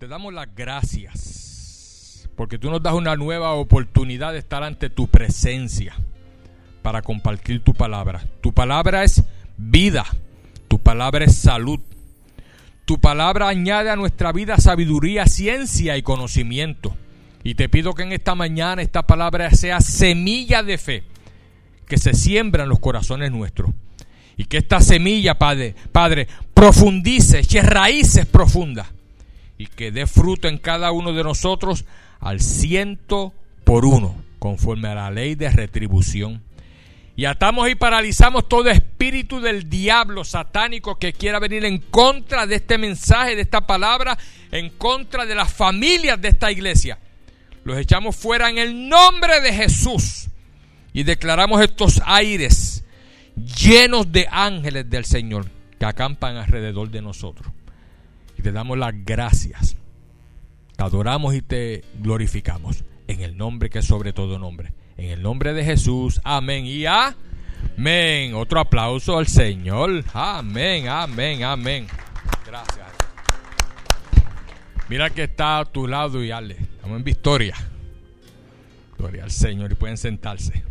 te damos las gracias porque tú nos das una nueva oportunidad de estar ante tu presencia para compartir tu palabra. Tu palabra es vida, tu palabra es salud. Tu palabra añade a nuestra vida sabiduría, ciencia y conocimiento. Y te pido que en esta mañana esta palabra sea semilla de fe que se siembra en los corazones nuestros. Y que esta semilla, Padre, Padre, profundice, eche raíces profundas y que dé fruto en cada uno de nosotros al ciento por uno, conforme a la ley de retribución. Y atamos y paralizamos todo espíritu del diablo satánico que quiera venir en contra de este mensaje, de esta palabra, en contra de las familias de esta iglesia. Los echamos fuera en el nombre de Jesús y declaramos estos aires llenos de ángeles del Señor que acampan alrededor de nosotros y te damos las gracias. Te adoramos y te glorificamos en el nombre que es sobre todo nombre. En el nombre de Jesús. Amén y amén. Otro aplauso al Señor. Amén, amén, amén. Gracias. Mira que está a tu lado y ale. Estamos en victoria. Gloria al Señor y pueden sentarse.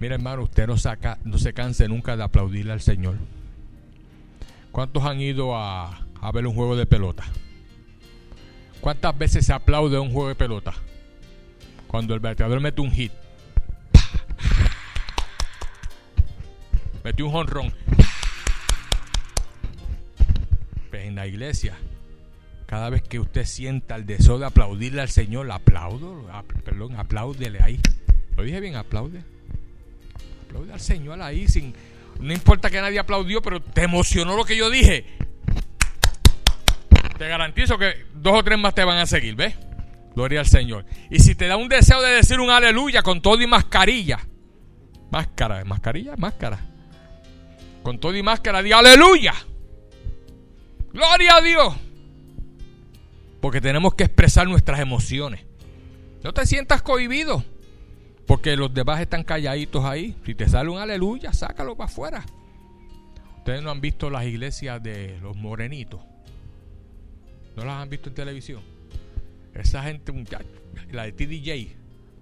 Mira hermano, usted no, saca, no se canse nunca de aplaudirle al Señor. ¿Cuántos han ido a, ver un juego de pelota? ¿Cuántas veces se aplaude un juego de pelota? Cuando el bateador mete un hit. Metió un jonrón. Pues en la iglesia, cada vez que usted sienta el deseo de aplaudirle al Señor, aplaudo, perdón, apláudele ahí. Lo dije bien, aplaude. Aplaude al Señor ahí sin no importa que nadie aplaudió, pero te emocionó lo que yo dije. Te garantizo que dos o tres más te van a seguir, ¿ves? Gloria al Señor. Y si te da un deseo de decir un aleluya con todo y mascarilla, máscara, mascarilla, máscara. Con todo y máscara, di aleluya. Gloria a Dios. Porque tenemos que expresar nuestras emociones. No te sientas cohibido. Porque los demás están calladitos ahí. Si te sale un aleluya, sácalo para afuera. Ustedes no han visto las iglesias de los morenitos. ¿No las han visto en televisión? Esa gente, la de TDJ.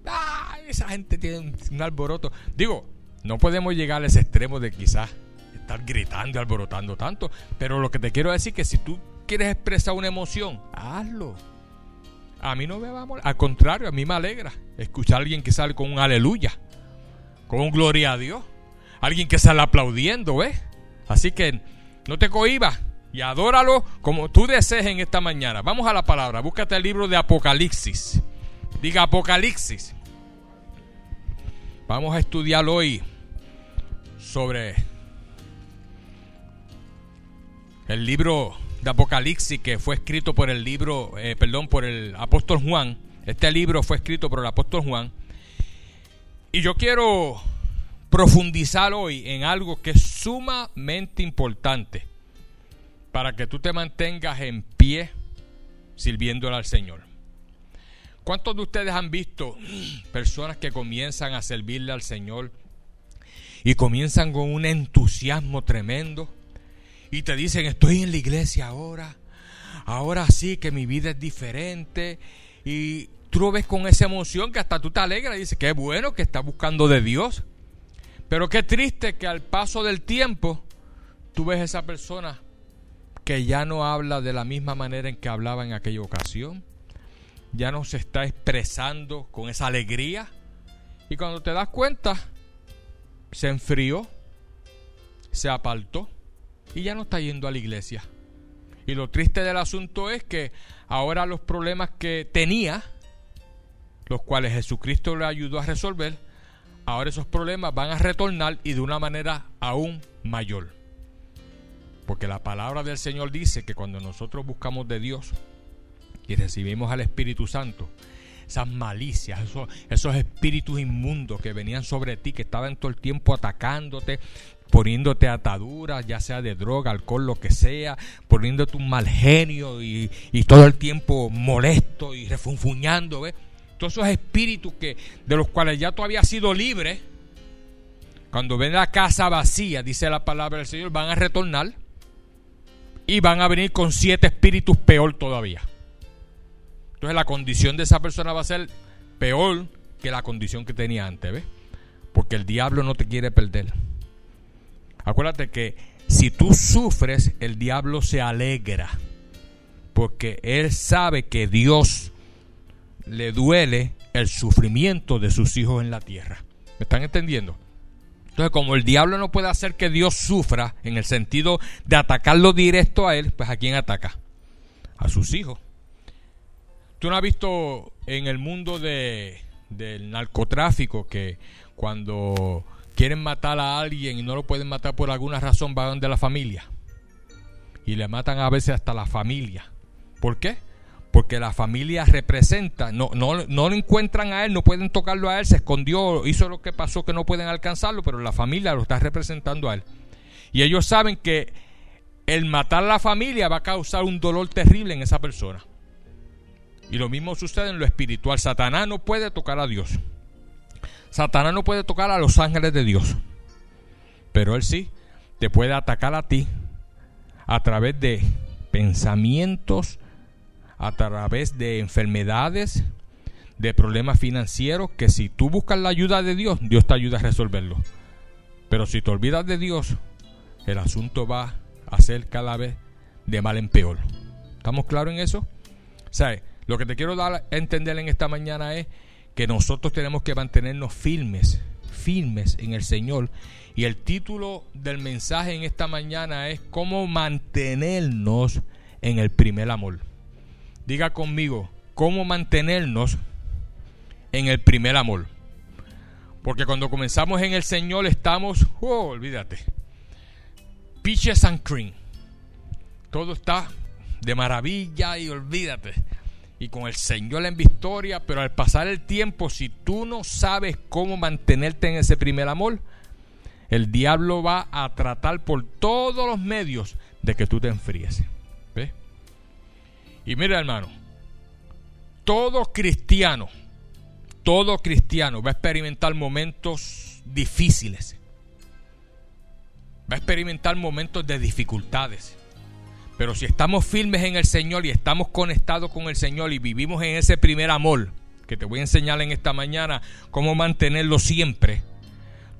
¡Ah! Esa gente tiene un, alboroto. Digo, no podemos llegar a ese extremo de quizás estar gritando y alborotando tanto. Pero lo que te quiero decir es que si tú quieres expresar una emoción, hazlo a mí no me va a. Al contrario, a mí me alegra escuchar a alguien que sale con un aleluya, con un gloria a Dios. Alguien que sale aplaudiendo, ¿ves? Así que no te cohibas y adóralo como tú desees en esta mañana. Vamos a la palabra. Búscate el libro de Apocalipsis. Diga Apocalipsis. Vamos a estudiar hoy sobre el libro de Apocalipsis que fue escrito por el libro, eh, perdón, por el apóstol Juan. Este libro fue escrito por el apóstol Juan. Y yo quiero profundizar hoy en algo que es sumamente importante para que tú te mantengas en pie sirviéndole al Señor. ¿Cuántos de ustedes han visto personas que comienzan a servirle al Señor y comienzan con un entusiasmo tremendo? Y te dicen, estoy en la iglesia ahora, ahora sí que mi vida es diferente y tú lo ves con esa emoción que hasta tú te alegras y dices, qué bueno que estás buscando de Dios. Pero qué triste que al paso del tiempo tú ves a esa persona que ya no habla de la misma manera en que hablaba en aquella ocasión, ya no se está expresando con esa alegría. Y cuando te das cuenta se enfrió, se apartó y ya no está yendo a la iglesia. Y lo triste del asunto es que ahora los problemas que tenía, los cuales Jesucristo le ayudó a resolver, ahora esos problemas van a retornar y de una manera aún mayor. Porque la palabra del Señor dice que cuando nosotros buscamos de Dios y recibimos al Espíritu Santo, esas malicias, esos, esos espíritus inmundos que venían sobre ti, que estaban todo el tiempo atacándote, poniéndote ataduras, ya sea de droga, alcohol, lo que sea, poniéndote un mal genio y, todo el tiempo molesto y refunfuñando, ¿ves? Todos esos espíritus que, de los cuales ya tú habías sido libre, cuando ven la casa vacía, dice la palabra del Señor, van a retornar. y van a venir con siete espíritus peor todavía. Entonces la condición de esa persona va a ser peor que la condición que tenía antes, ¿ves? Porque el diablo no te quiere perder. Acuérdate que si tú sufres, el diablo se alegra. Porque él sabe que Dios le duele el sufrimiento de sus hijos en la tierra. ¿Me están entendiendo? Entonces, como el diablo no puede hacer que Dios sufra en el sentido de atacarlo directo a él, pues ¿a quién ataca? A sus hijos. ¿Tú no has visto en el mundo de, del narcotráfico que cuando quieren matar a alguien y no lo pueden matar por alguna razón, van de la familia? Y le matan a veces hasta la familia. ¿Por qué? Porque la familia representa, no, no, no lo encuentran a él, no pueden tocarlo a él, se escondió, hizo lo que pasó que no pueden alcanzarlo, pero la familia lo está representando a él. Y ellos saben que el matar a la familia va a causar un dolor terrible en esa persona. Y lo mismo sucede en lo espiritual. Satanás no puede tocar a Dios. Satanás no puede tocar a los ángeles de Dios. Pero él sí te puede atacar a ti a través de pensamientos a través de enfermedades, de problemas financieros, que si tú buscas la ayuda de Dios, Dios te ayuda a resolverlo. Pero si te olvidas de Dios, el asunto va a ser cada vez de mal en peor. ¿Estamos claros en eso? ¿Sabes? Lo que te quiero dar a entender en esta mañana es que nosotros tenemos que mantenernos firmes, firmes en el Señor. Y el título del mensaje en esta mañana es cómo mantenernos en el primer amor. Diga conmigo, ¿cómo mantenernos en el primer amor? Porque cuando comenzamos en el Señor estamos, oh, olvídate, peaches and cream. Todo está de maravilla y olvídate. Y con el Señor en victoria, pero al pasar el tiempo, si tú no sabes cómo mantenerte en ese primer amor, el diablo va a tratar por todos los medios de que tú te enfríes. Y mira, hermano, todo cristiano, todo cristiano va a experimentar momentos difíciles. Va a experimentar momentos de dificultades. Pero si estamos firmes en el Señor y estamos conectados con el Señor y vivimos en ese primer amor, que te voy a enseñar en esta mañana cómo mantenerlo siempre,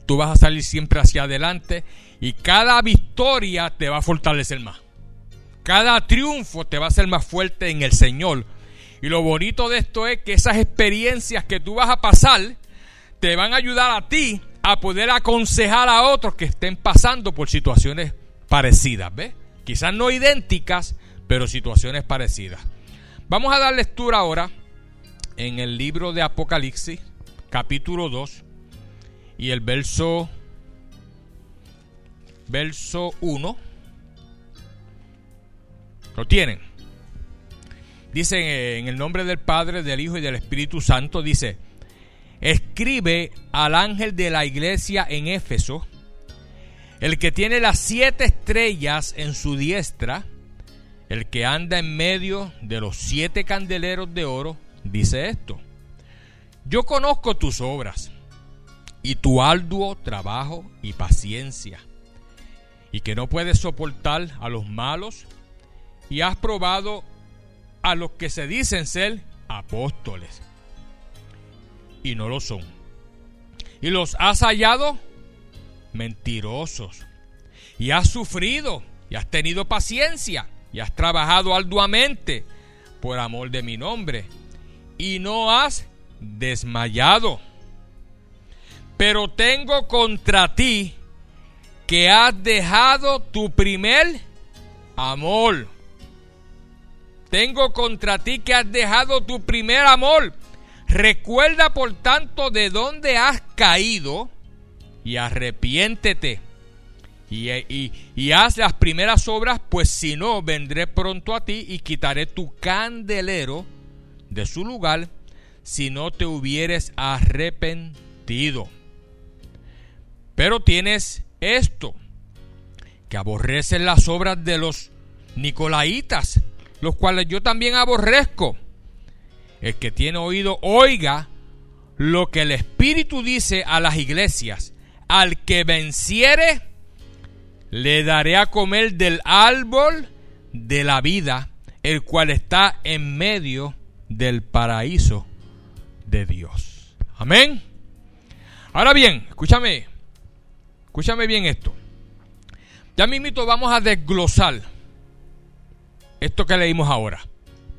tú vas a salir siempre hacia adelante y cada victoria te va a fortalecer más. Cada triunfo te va a hacer más fuerte en el Señor. Y lo bonito de esto es que esas experiencias que tú vas a pasar te van a ayudar a ti a poder aconsejar a otros que estén pasando por situaciones parecidas, ¿ves? Quizás no idénticas, pero situaciones parecidas. Vamos a dar lectura ahora en el libro de Apocalipsis, capítulo 2, y el verso verso 1 lo tienen. Dice en el nombre del Padre, del Hijo y del Espíritu Santo, dice, escribe al ángel de la iglesia en Éfeso, el que tiene las siete estrellas en su diestra, el que anda en medio de los siete candeleros de oro, dice esto. Yo conozco tus obras y tu arduo trabajo y paciencia, y que no puedes soportar a los malos y has probado a los que se dicen ser apóstoles y no lo son. Y los has hallado mentirosos. Y has sufrido y has tenido paciencia y has trabajado arduamente por amor de mi nombre. Y no has desmayado. Pero tengo contra ti que has dejado tu primer amor. Tengo contra ti que has dejado tu primer amor. Recuerda por tanto de dónde has caído y arrepiéntete. Y, y, haz las primeras obras, pues si no, vendré pronto a ti y quitaré tu candelero de su lugar si no te hubieres arrepentido. Pero tienes esto, que aborreces las obras de los Nicolaitas, los cuales yo también aborrezco. El que tiene oído, oiga lo que el Espíritu dice a las iglesias. Al que venciere, le daré a comer del árbol de la vida, el cual está en medio del paraíso de Dios. Amén. Ahora bien, escúchame, escúchame bien esto. Ya mismito vamos a desglosar esto que leímos ahora.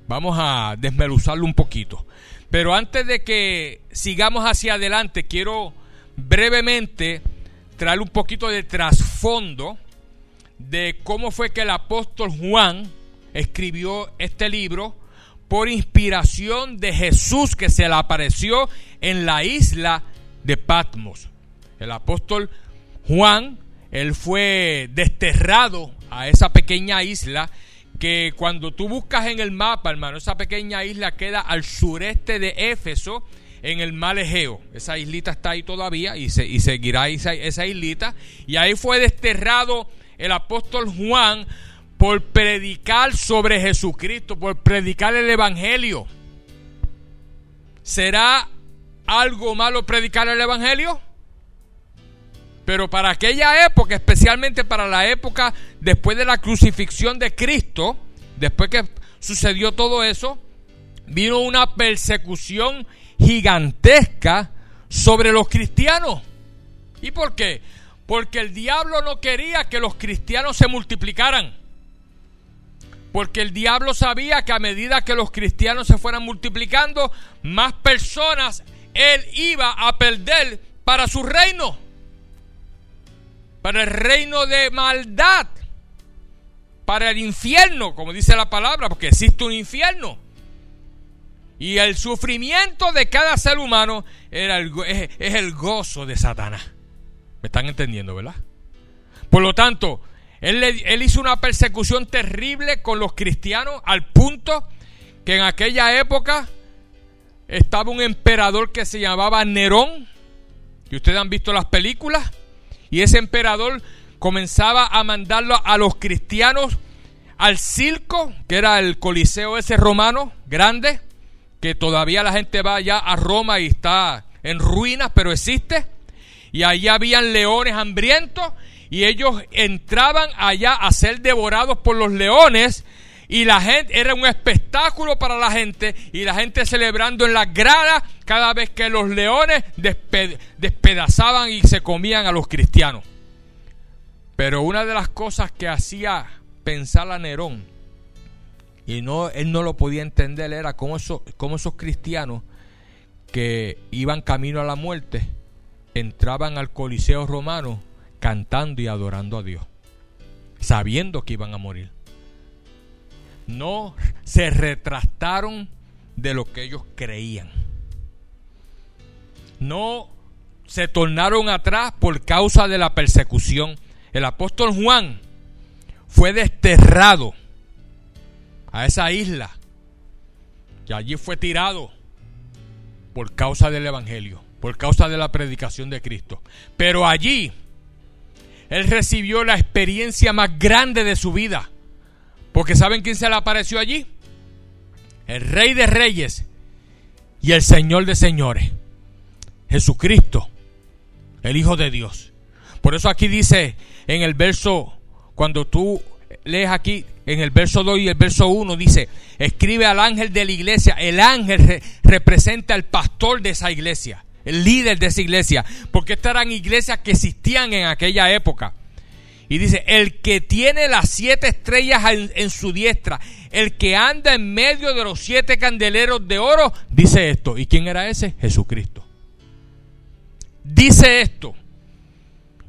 Vamos a desmeluzarlo un poquito. Pero antes de que sigamos hacia adelante, quiero brevemente traer un poquito de trasfondo de cómo fue que el apóstol Juan escribió este libro por inspiración de Jesús que se le apareció en la isla de Patmos. El apóstol Juan, él fue desterrado a esa pequeña isla que cuando tú buscas en el mapa, hermano, esa pequeña isla queda al sureste de Éfeso, en el mar Egeo. Esa islita está ahí todavía y, se, y seguirá esa, esa islita. Y ahí fue desterrado el apóstol Juan por predicar sobre Jesucristo, por predicar el Evangelio. ¿Será algo malo predicar el Evangelio? Pero para aquella época, especialmente para la época después de la crucifixión de Cristo, después que sucedió todo eso, vino una persecución gigantesca sobre los cristianos. ¿Y por qué? Porque el diablo no quería que los cristianos se multiplicaran. Porque el diablo sabía que a medida que los cristianos se fueran multiplicando, más personas él iba a perder para su reino. Para el reino de maldad. Para el infierno, como dice la palabra, porque existe un infierno. Y el sufrimiento de cada ser humano era es, el gozo de Satanás. ¿Me están entendiendo, verdad? Por lo tanto, él, él hizo una persecución terrible con los cristianos al punto que en aquella época estaba un emperador que se llamaba Nerón. Y ustedes han visto las películas. Y ese emperador comenzaba a mandarlo a los cristianos al circo, que era el coliseo ese romano grande que todavía la gente va allá a Roma y está en ruinas, pero existe. Y allá habían leones hambrientos y ellos entraban allá a ser devorados por los leones y la gente era un espectáculo para la gente y la gente celebrando en las gradas cada vez que los leones despedazaban y se comían a los cristianos. Pero una de las cosas que hacía pensar a Nerón y no, él no lo podía entender, era como esos, como esos cristianos que iban camino a la muerte, entraban al Coliseo romano cantando y adorando a Dios, sabiendo que iban a morir. No se retrastaron de lo que ellos creían. No se tornaron atrás por causa de la persecución. El apóstol Juan fue desterrado a esa isla. Y allí fue tirado por causa del Evangelio, por causa de la predicación de Cristo. Pero allí él recibió la experiencia más grande de su vida. Porque ¿saben quién se le apareció allí? El Rey de Reyes y el Señor de Señores. Jesucristo, el Hijo de Dios. Por eso aquí dice en el verso, cuando tú lees aquí en el verso 2 y el verso 1, dice, escribe al ángel de la iglesia. El ángel representa al pastor de esa iglesia, el líder de esa iglesia, porque estas eran iglesias que existían en aquella época. Y dice, el que tiene las siete estrellas en, en, su diestra, el que anda en medio de los siete candeleros de oro, dice esto. ¿Y quién era ese? Jesucristo. Dice esto.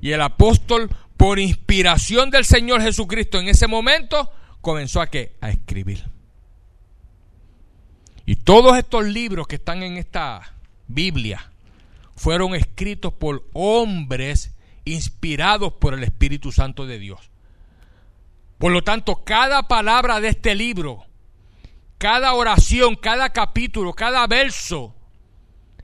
Y el apóstol por inspiración del Señor Jesucristo en ese momento, comenzó a qué? A escribir. Y todos estos libros que están en esta Biblia fueron escritos por hombres inspirados por el Espíritu Santo de Dios. Por lo tanto, cada palabra de este libro, cada oración, cada capítulo, cada verso,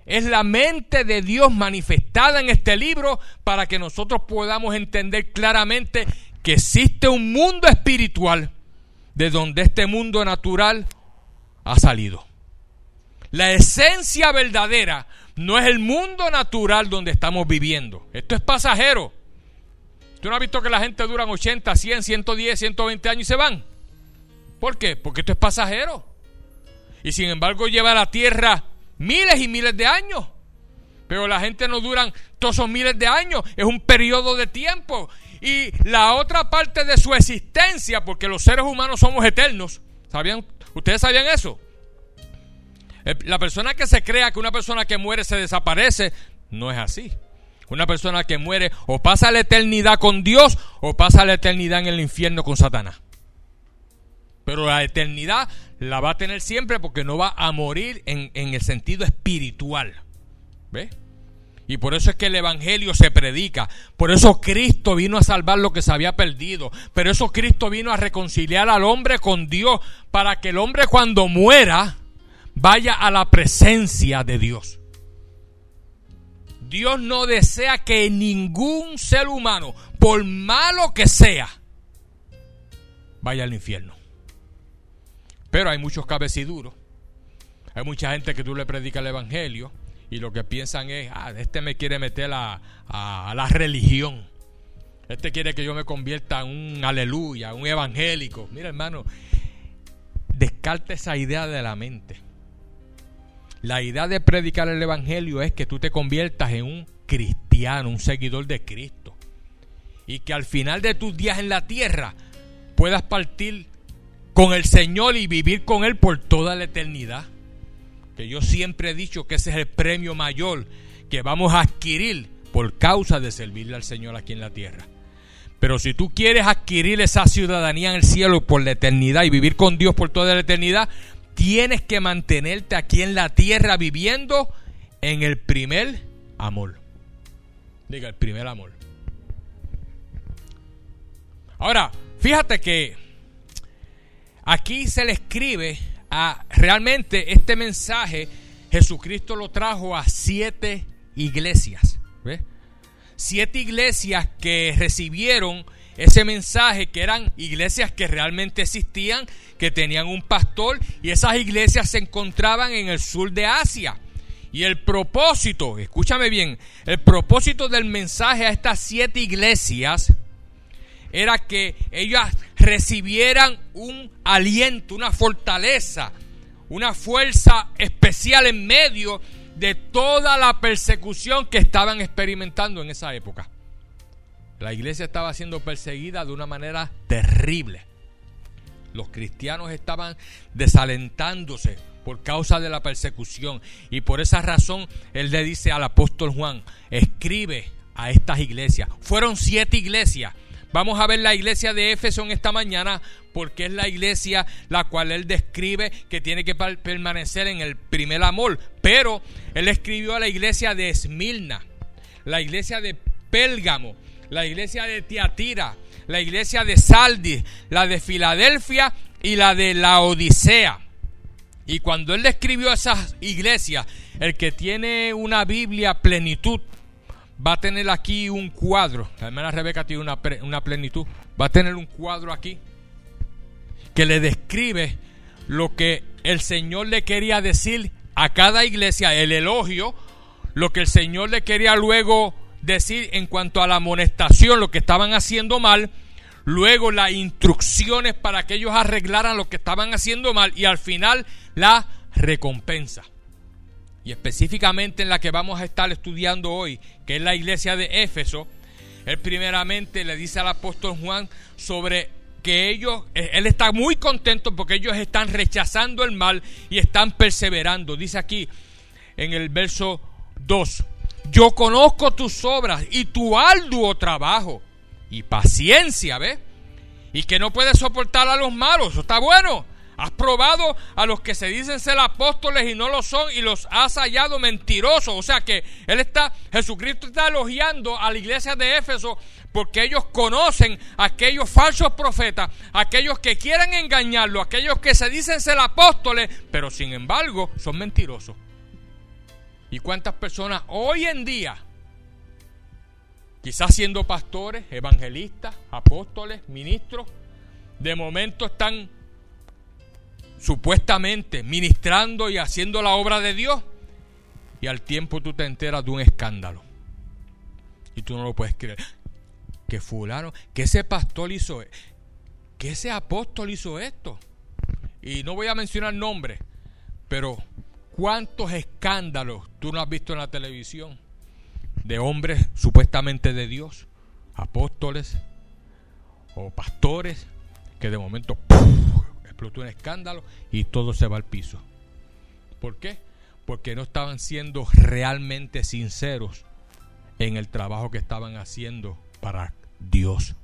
es la mente de Dios manifestada en este libro para que nosotros podamos entender claramente que existe un mundo espiritual de donde este mundo natural ha salido. La esencia verdadera no es el mundo natural donde estamos viviendo. Esto es pasajero. ¿Tú no has visto que la gente duran 80, 100, 110, 120 años y se van? ¿Por qué? Porque esto es pasajero. Y sin embargo lleva a la tierra miles y miles de años. Pero la gente no duran todos esos miles de años. Es un periodo de tiempo. Y la otra parte de su existencia, porque los seres humanos somos eternos. ¿Sabían? ¿Ustedes sabían eso? La persona que se crea que una persona que muere se desaparece, no es así. Una persona que muere o pasa la eternidad con Dios o pasa la eternidad en el infierno con Satanás. Pero la eternidad la va a tener siempre porque no va a morir en, en el sentido espiritual. ¿Ve? Y por eso es que el Evangelio se predica. Por eso Cristo vino a salvar lo que se había perdido. Pero eso Cristo vino a reconciliar al hombre con Dios para que el hombre cuando muera vaya a la presencia de Dios. Dios no desea que ningún ser humano, por malo que sea, vaya al infierno. Pero hay muchos cabeciduros. Hay mucha gente que tú le predicas el Evangelio y lo que piensan es, ah, este me quiere meter a, a, la religión. Este quiere que yo me convierta en un aleluya, un evangélico. Mira hermano, descarta esa idea de la mente. La idea de predicar el Evangelio es que tú te conviertas en un cristiano, un seguidor de Cristo. Y que al final de tus días en la tierra puedas partir con el Señor y vivir con Él por toda la eternidad. Que yo siempre he dicho que ese es el premio mayor que vamos a adquirir por causa de servirle al Señor aquí en la tierra. Pero si tú quieres adquirir esa ciudadanía en el cielo por la eternidad y vivir con Dios por toda la eternidad, tienes que mantenerte aquí en la tierra viviendo en el primer amor. Diga, el primer amor. Ahora, fíjate que aquí se le escribe a realmente este mensaje, Jesucristo lo trajo a siete iglesias. Siete iglesias que recibieron ese mensaje, que eran iglesias que realmente existían, que tenían un pastor, y esas iglesias se encontraban en el sur de Asia. Y el propósito, escúchame bien, el propósito del mensaje a estas siete iglesias era que ellas recibieran un aliento, una fortaleza, una fuerza especial en medio de toda la persecución que estaban experimentando en esa época. La iglesia estaba siendo perseguida de una manera terrible. Los cristianos estaban desalentándose por causa de la persecución. Y por esa razón él le dice al apóstol Juan, escribe a estas iglesias. Fueron siete iglesias. Vamos a ver la iglesia de Éfeso en esta mañana porque es la iglesia la cual él describe que tiene que permanecer en el primer amor. Pero él escribió a la iglesia de Esmirna, la iglesia de Pélgamo, la iglesia de Tiatira, la iglesia de Saldis, la de Filadelfia y la de la Odisea. Y cuando él describió esas iglesias, el que tiene una Biblia plenitud va a tener aquí un cuadro. La hermana Rebeca tiene una, una plenitud. Va a tener un cuadro aquí que le describe lo que el Señor le quería decir a cada iglesia, el elogio, lo que el Señor le quería luego decir en cuanto a la amonestación, lo que estaban haciendo mal, luego las instrucciones para que ellos arreglaran lo que estaban haciendo mal y al final la recompensa. Y específicamente en la que vamos a estar estudiando hoy, que es la iglesia de Éfeso, él primeramente le dice al apóstol Juan sobre que ellos, él está muy contento porque ellos están rechazando el mal y están perseverando. Dice aquí en el verso 2, yo conozco tus obras y tu arduo trabajo y paciencia, ¿ves? Y que no puedes soportar a los malos, está bueno. Has probado a los que se dicen ser apóstoles y no lo son y los has hallado mentirosos. O sea que él está, Jesucristo está elogiando a la iglesia de Éfeso porque ellos conocen a aquellos falsos profetas, aquellos que quieren engañarlo, aquellos que se dicen ser apóstoles, pero sin embargo son mentirosos. ¿Y cuántas personas hoy en día, quizás siendo pastores, evangelistas, apóstoles, ministros, de momento están supuestamente ministrando y haciendo la obra de Dios y al tiempo tú te enteras de un escándalo. Y tú no lo puedes creer. Que fulano que ese pastor hizo que ese apóstol hizo esto. Y no voy a mencionar nombres, pero ¿cuántos escándalos tú no has visto en la televisión de hombres supuestamente de Dios, apóstoles o pastores, que de momento un escándalo y todo se va al piso? ¿Por qué? Porque no estaban siendo realmente sinceros en el trabajo que estaban haciendo para Dios.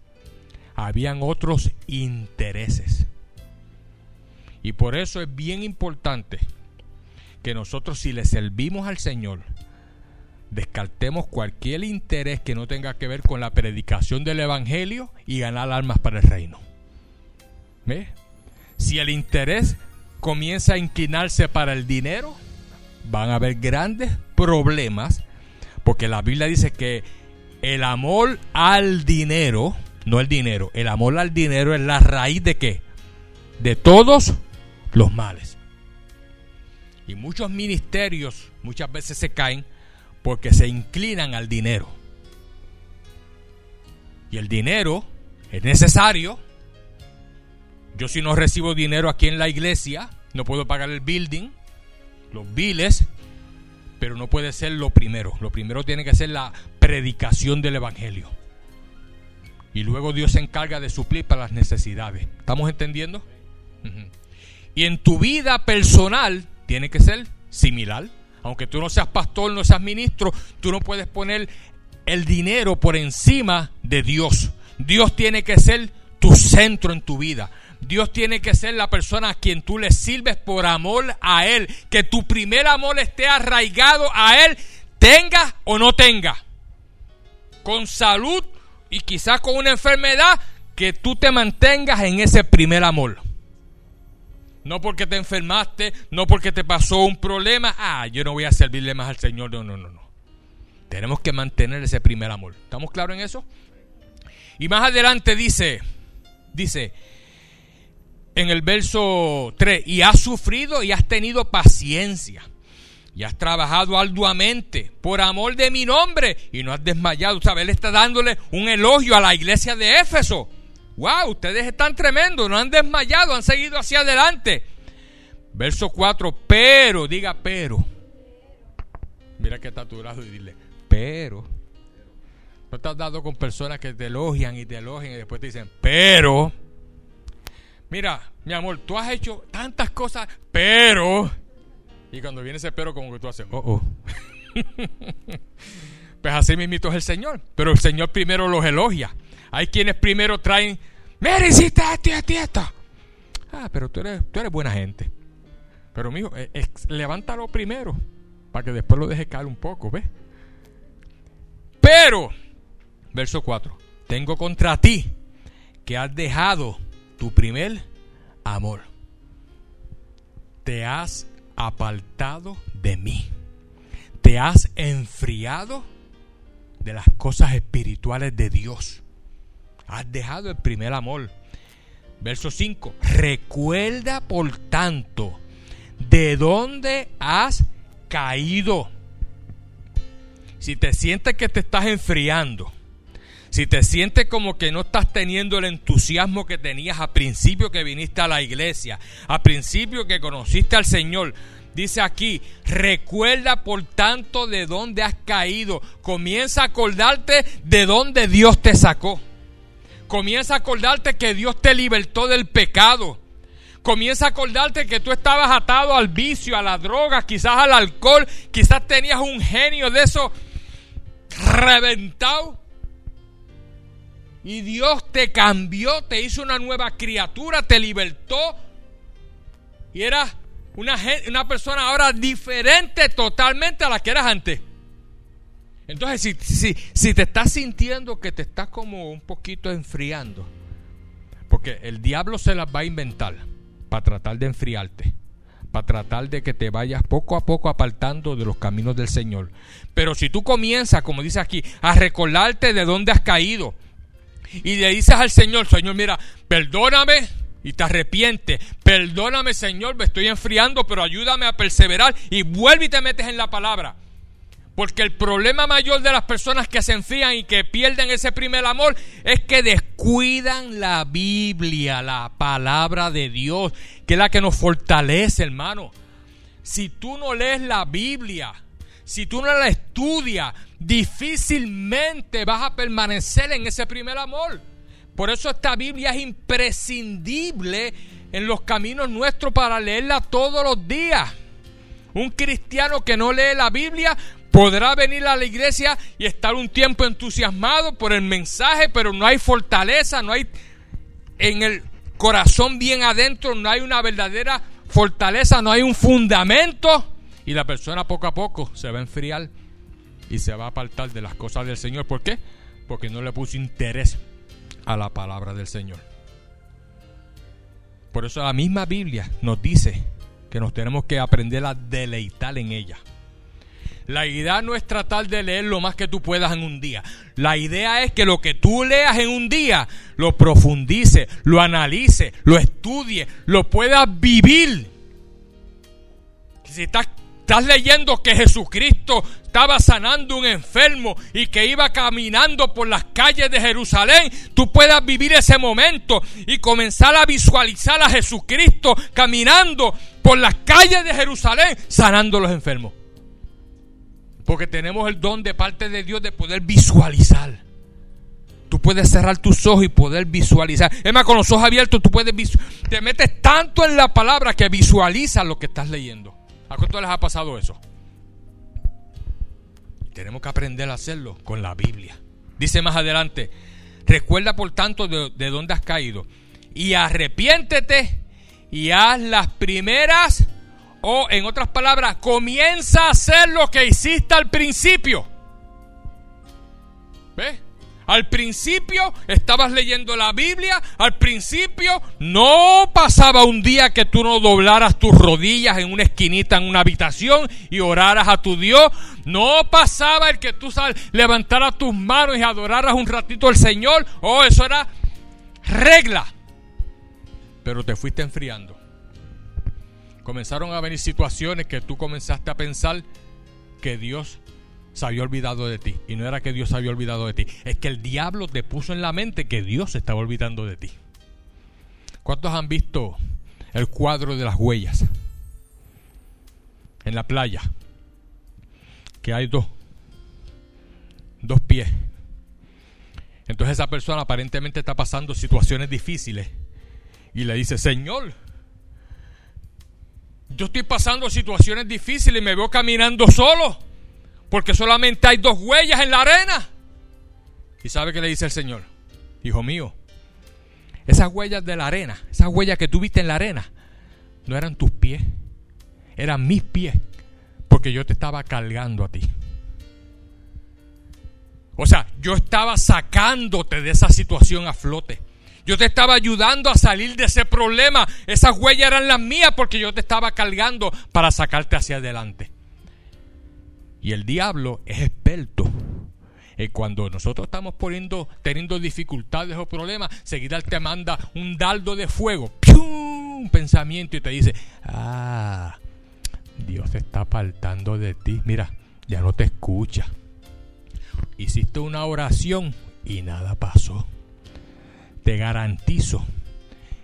Habían otros intereses. Y por eso es bien importante que nosotros si le servimos al Señor, descartemos cualquier interés que no tenga que ver con la predicación del Evangelio y ganar almas para el reino. ¿Ve? Si el interés comienza a inclinarse para el dinero, van a haber grandes problemas, porque la Biblia dice que el amor al dinero, no el dinero, el amor al dinero es la raíz de qué? De todos los males. Y muchos ministerios muchas veces se caen porque se inclinan al dinero. Y el dinero es necesario. Yo si no recibo dinero aquí en la iglesia, no puedo pagar el building, los biles, pero no puede ser lo primero. Lo primero tiene que ser la predicación del Evangelio. Y luego Dios se encarga de suplir para las necesidades. ¿Estamos entendiendo? Y en tu vida personal tiene que ser similar. Aunque tú no seas pastor, no seas ministro, tú no puedes poner el dinero por encima de Dios. Dios tiene que ser tu centro en tu vida. Dios tiene que ser la persona a quien tú le sirves por amor a Él. Que tu primer amor esté arraigado a Él, tenga o no tenga. Con salud y quizás con una enfermedad, que tú te mantengas en ese primer amor. No porque te enfermaste, no porque te pasó un problema. Ah, yo no voy a servirle más al Señor. No, no, no, no. Tenemos que mantener ese primer amor. ¿Estamos claros en eso? Y más adelante dice, dice en el verso 3, y has sufrido y has tenido paciencia. Y has trabajado arduamente por amor de mi nombre y no has desmayado. ¿Sabes? Él está dándole un elogio a la iglesia de Éfeso wow, ustedes están tremendos, no han desmayado, han seguido hacia adelante. Verso 4, pero, diga pero. Mira que está tu lado y dile, pero. No estás dado con personas que te elogian y te elogian y después te dicen, pero. Mira, mi amor, tú has hecho tantas cosas, pero. Y cuando viene ese pero, como que tú haces, oh, oh. pues así mismo es el Señor. Pero el Señor primero los elogia. Hay quienes primero traen, mira, hiciste esto y esto y esto. Ah, pero tú eres, tú eres buena gente. Pero, mijo, eh, levántalo primero para que después lo deje caer un poco, ¿ves? Pero, verso 4, tengo contra ti que has dejado tu primer amor. Te has apartado de mí. Te has enfriado de las cosas espirituales de Dios. Has dejado el primer amor. Verso 5. Recuerda por tanto de dónde has caído. Si te sientes que te estás enfriando, si te sientes como que no estás teniendo el entusiasmo que tenías al principio que viniste a la iglesia, al principio que conociste al Señor, dice aquí, recuerda por tanto de dónde has caído, comienza a acordarte de dónde Dios te sacó. Comienza a acordarte que Dios te libertó del pecado. Comienza a acordarte que tú estabas atado al vicio, a las drogas, quizás al alcohol, quizás tenías un genio de eso reventado. Y Dios te cambió, te hizo una nueva criatura, te libertó. Y eras una, una persona ahora diferente totalmente a la que eras antes. Entonces, si, si, si te estás sintiendo que te estás como un poquito enfriando, porque el diablo se las va a inventar para tratar de enfriarte, para tratar de que te vayas poco a poco apartando de los caminos del Señor. Pero si tú comienzas, como dice aquí, a recordarte de dónde has caído y le dices al Señor, Señor, mira, perdóname, y te arrepientes, perdóname Señor, me estoy enfriando, pero ayúdame a perseverar y vuelve y te metes en la palabra Porque el problema mayor de las personas que se enfrían y que pierden ese primer amor es que descuidan la Biblia, la palabra de Dios, que es la que nos fortalece, hermano. Si tú no lees la Biblia, si tú no la estudias, difícilmente vas a permanecer en ese primer amor. Por eso esta Biblia es imprescindible en los caminos nuestros para leerla todos los días. Un cristiano que no lee la Biblia podrá venir a la iglesia y estar un tiempo entusiasmado por el mensaje, pero no hay fortaleza, no hay en el corazón bien adentro, no hay una verdadera fortaleza, no hay un fundamento y la persona poco a poco se va a enfriar y se va a apartar de las cosas del Señor. ¿Por qué? Porque no le puso interés a la palabra del Señor. Por eso la misma Biblia nos dice que nos tenemos que aprender a deleitar en ella. La idea no es tratar de leer lo más que tú puedas en un día. La idea es que lo que tú leas en un día lo profundice, lo analice, lo estudie, lo puedas vivir. Si estás Estás leyendo que Jesucristo estaba sanando un enfermo y que iba caminando por las calles de Jerusalén. Tú puedas vivir ese momento y comenzar a visualizar a Jesucristo caminando por las calles de Jerusalén sanando a los enfermos. Porque tenemos el don de parte de Dios de poder visualizar. Tú puedes cerrar tus ojos y poder visualizar. Es más, con los ojos abiertos tú puedes Te metes tanto en la palabra que visualizas lo que estás leyendo. ¿A cuánto les ha pasado eso? Tenemos que aprender a hacerlo con la Biblia. Dice más adelante, recuerda por tanto de, de dónde has caído y arrepiéntete y haz las primeras o en otras palabras, comienza a hacer lo que hiciste al principio. ¿Ves? Al principio estabas leyendo la Biblia, al principio no pasaba un día que tú no doblaras tus rodillas en una esquinita en una habitación y oraras a tu Dios, no pasaba el que tú levantaras tus manos y adoraras un ratito al Señor, oh, eso era regla. Pero te fuiste enfriando. Comenzaron a venir situaciones que tú comenzaste a pensar que Dios se había olvidado de ti. Y no era que Dios se había olvidado de ti, es que el diablo te puso en la mente que Dios se estaba olvidando de ti. ¿Cuántos han visto el cuadro de las huellas? En la playa. Que hay dos. Dos pies. Entonces esa persona aparentemente está pasando situaciones difíciles. Y le dice, Señor, yo estoy pasando situaciones difíciles y me veo caminando solo. Porque solamente hay dos huellas en la arena. ¿Y sabe qué le dice el Señor? Hijo mío, esas huellas de la arena, esas huellas que tú viste en la arena, no eran tus pies, eran mis pies, porque yo te estaba cargando a ti. O sea, yo estaba sacándote de esa situación a flote. Yo te estaba ayudando a salir de ese problema. Esas huellas eran las mías porque yo te estaba cargando para sacarte hacia adelante. Y el diablo es experto. Y cuando nosotros estamos poniendo, teniendo dificultades o problemas, seguida te manda un dardo de fuego, un pensamiento y te dice, ah, Dios se está apartando de ti. Mira, ya no te escucha. Hiciste una oración y nada pasó. Te garantizo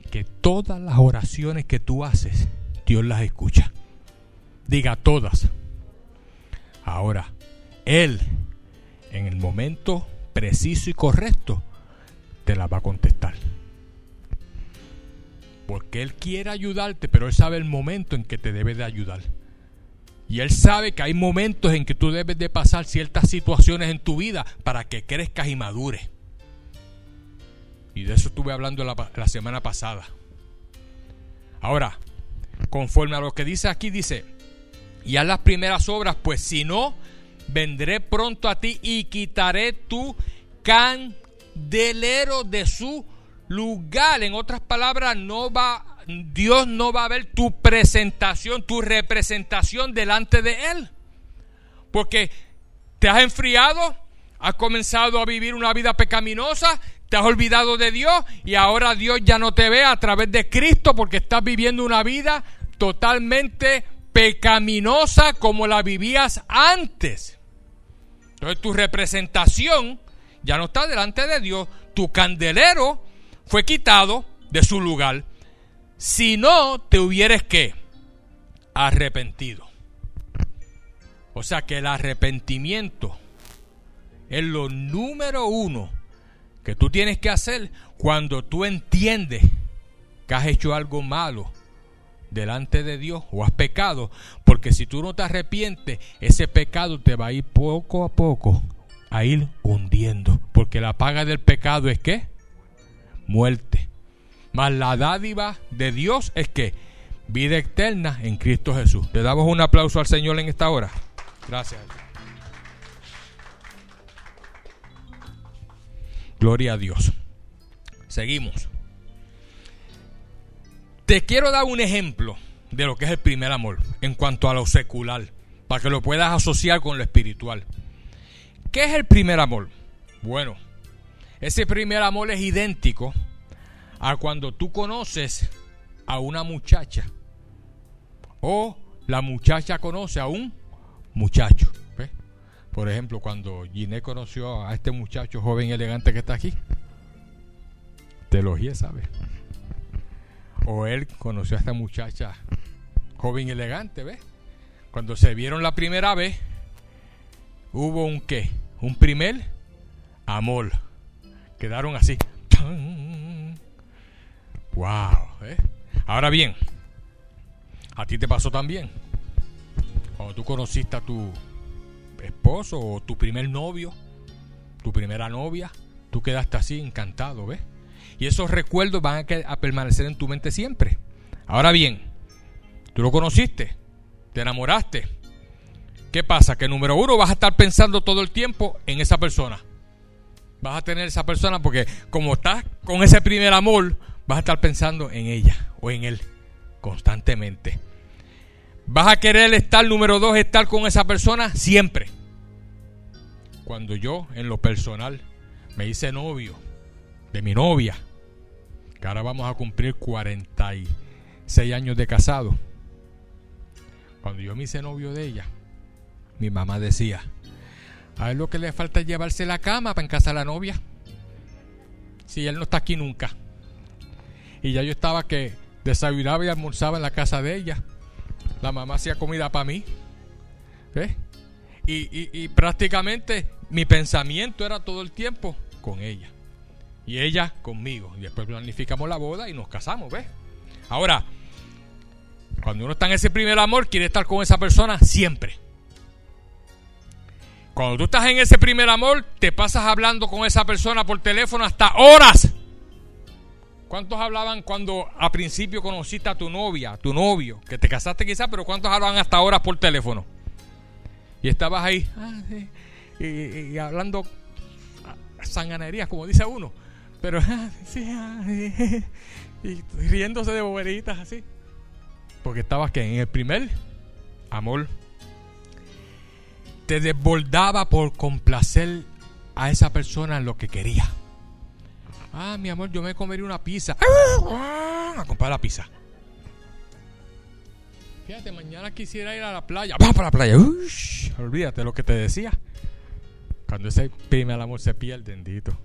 que todas las oraciones que tú haces, Dios las escucha. Diga todas. Ahora, Él, en el momento preciso y correcto, te la va a contestar. Porque Él quiere ayudarte, pero Él sabe el momento en que te debe de ayudar. Y Él sabe que hay momentos en que tú debes de pasar ciertas situaciones en tu vida para que crezcas y madures. Y de eso estuve hablando la, la semana pasada. Ahora, conforme a lo que dice aquí, dice, y haz las primeras obras, pues si no, vendré pronto a ti y quitaré tu candelero de su lugar. En otras palabras, no va, Dios no va a ver tu presentación, tu representación delante de Él. Porque te has enfriado, has comenzado a vivir una vida pecaminosa, te has olvidado de Dios y ahora Dios ya no te ve a través de Cristo porque estás viviendo una vida totalmente pecaminosa como la vivías antes. Entonces tu representación ya no está delante de Dios. Tu candelero fue quitado de su lugar. Si no te hubieres que arrepentido. O sea que el arrepentimiento es lo número uno que tú tienes que hacer cuando tú entiendes que has hecho algo malo delante de Dios o has pecado, porque si tú no te arrepientes, ese pecado te va a ir poco a poco a ir hundiendo, porque la paga del pecado es que muerte. Mas la dádiva de Dios es que vida eterna en Cristo Jesús. Le damos un aplauso al Señor en esta hora. Gracias. Gloria a Dios. Seguimos. Te quiero dar un ejemplo de lo que es el primer amor en cuanto a lo secular, para que lo puedas asociar con lo espiritual. ¿Qué es el primer amor? Bueno, ese primer amor es idéntico a cuando tú conoces a una muchacha o la muchacha conoce a un muchacho. Por ejemplo, cuando Giné conoció a este muchacho joven y elegante que está aquí, teología, ¿sabe? O él conoció a esta muchacha joven y elegante, ¿ves? Cuando se vieron la primera vez, hubo un qué? Un primer amor. Quedaron así. ¡Wow! ¿eh? Ahora bien, a ti te pasó también. Cuando tú conociste a tu esposo o tu primer novio, tu primera novia, tú quedaste así encantado, ¿ves? Y esos recuerdos van a, permanecer en tu mente siempre. Ahora bien, tú lo conociste, te enamoraste. ¿Qué pasa? Que número uno vas a estar pensando todo el tiempo en esa persona. Vas a tener esa persona porque como estás con ese primer amor, vas a estar pensando en ella o en él constantemente. Vas a querer estar, número dos, estar con esa persona siempre. Cuando yo, en lo personal, me hice novio de mi novia, que ahora vamos a cumplir 46 años de casado. Cuando yo me hice novio de ella, mi mamá decía, a él lo que le falta es llevarse la cama para en casa de la novia. Si él no está aquí nunca. Y ya yo estaba que desayunaba y almorzaba en la casa de ella. La mamá hacía comida para mí. Y, prácticamente mi pensamiento era todo el tiempo con ella. Y ella conmigo. Y después planificamos la boda y nos casamos, ¿ves? Ahora, cuando uno está en ese primer amor, quiere estar con esa persona siempre. Cuando tú estás en ese primer amor, te pasas hablando con esa persona por teléfono hasta horas. ¿Cuántos hablaban cuando a principio conociste a tu novia, tu novio, que te casaste quizás, pero cuántos hablaban hasta horas por teléfono? Y estabas ahí ah, y, hablando sanganerías, como dice uno, pero ah, ah, y riéndose de boberitas así. Porque estabas que en el primer amor te desbordaba por complacer a esa persona lo que quería. Ah, mi amor, yo me comería una pizza. Ah, a comprar la pizza. Fíjate, mañana quisiera ir a la playa. Va para la playa. Ush, olvídate lo que te decía. Cuando ese primer amor se pierde, bendito.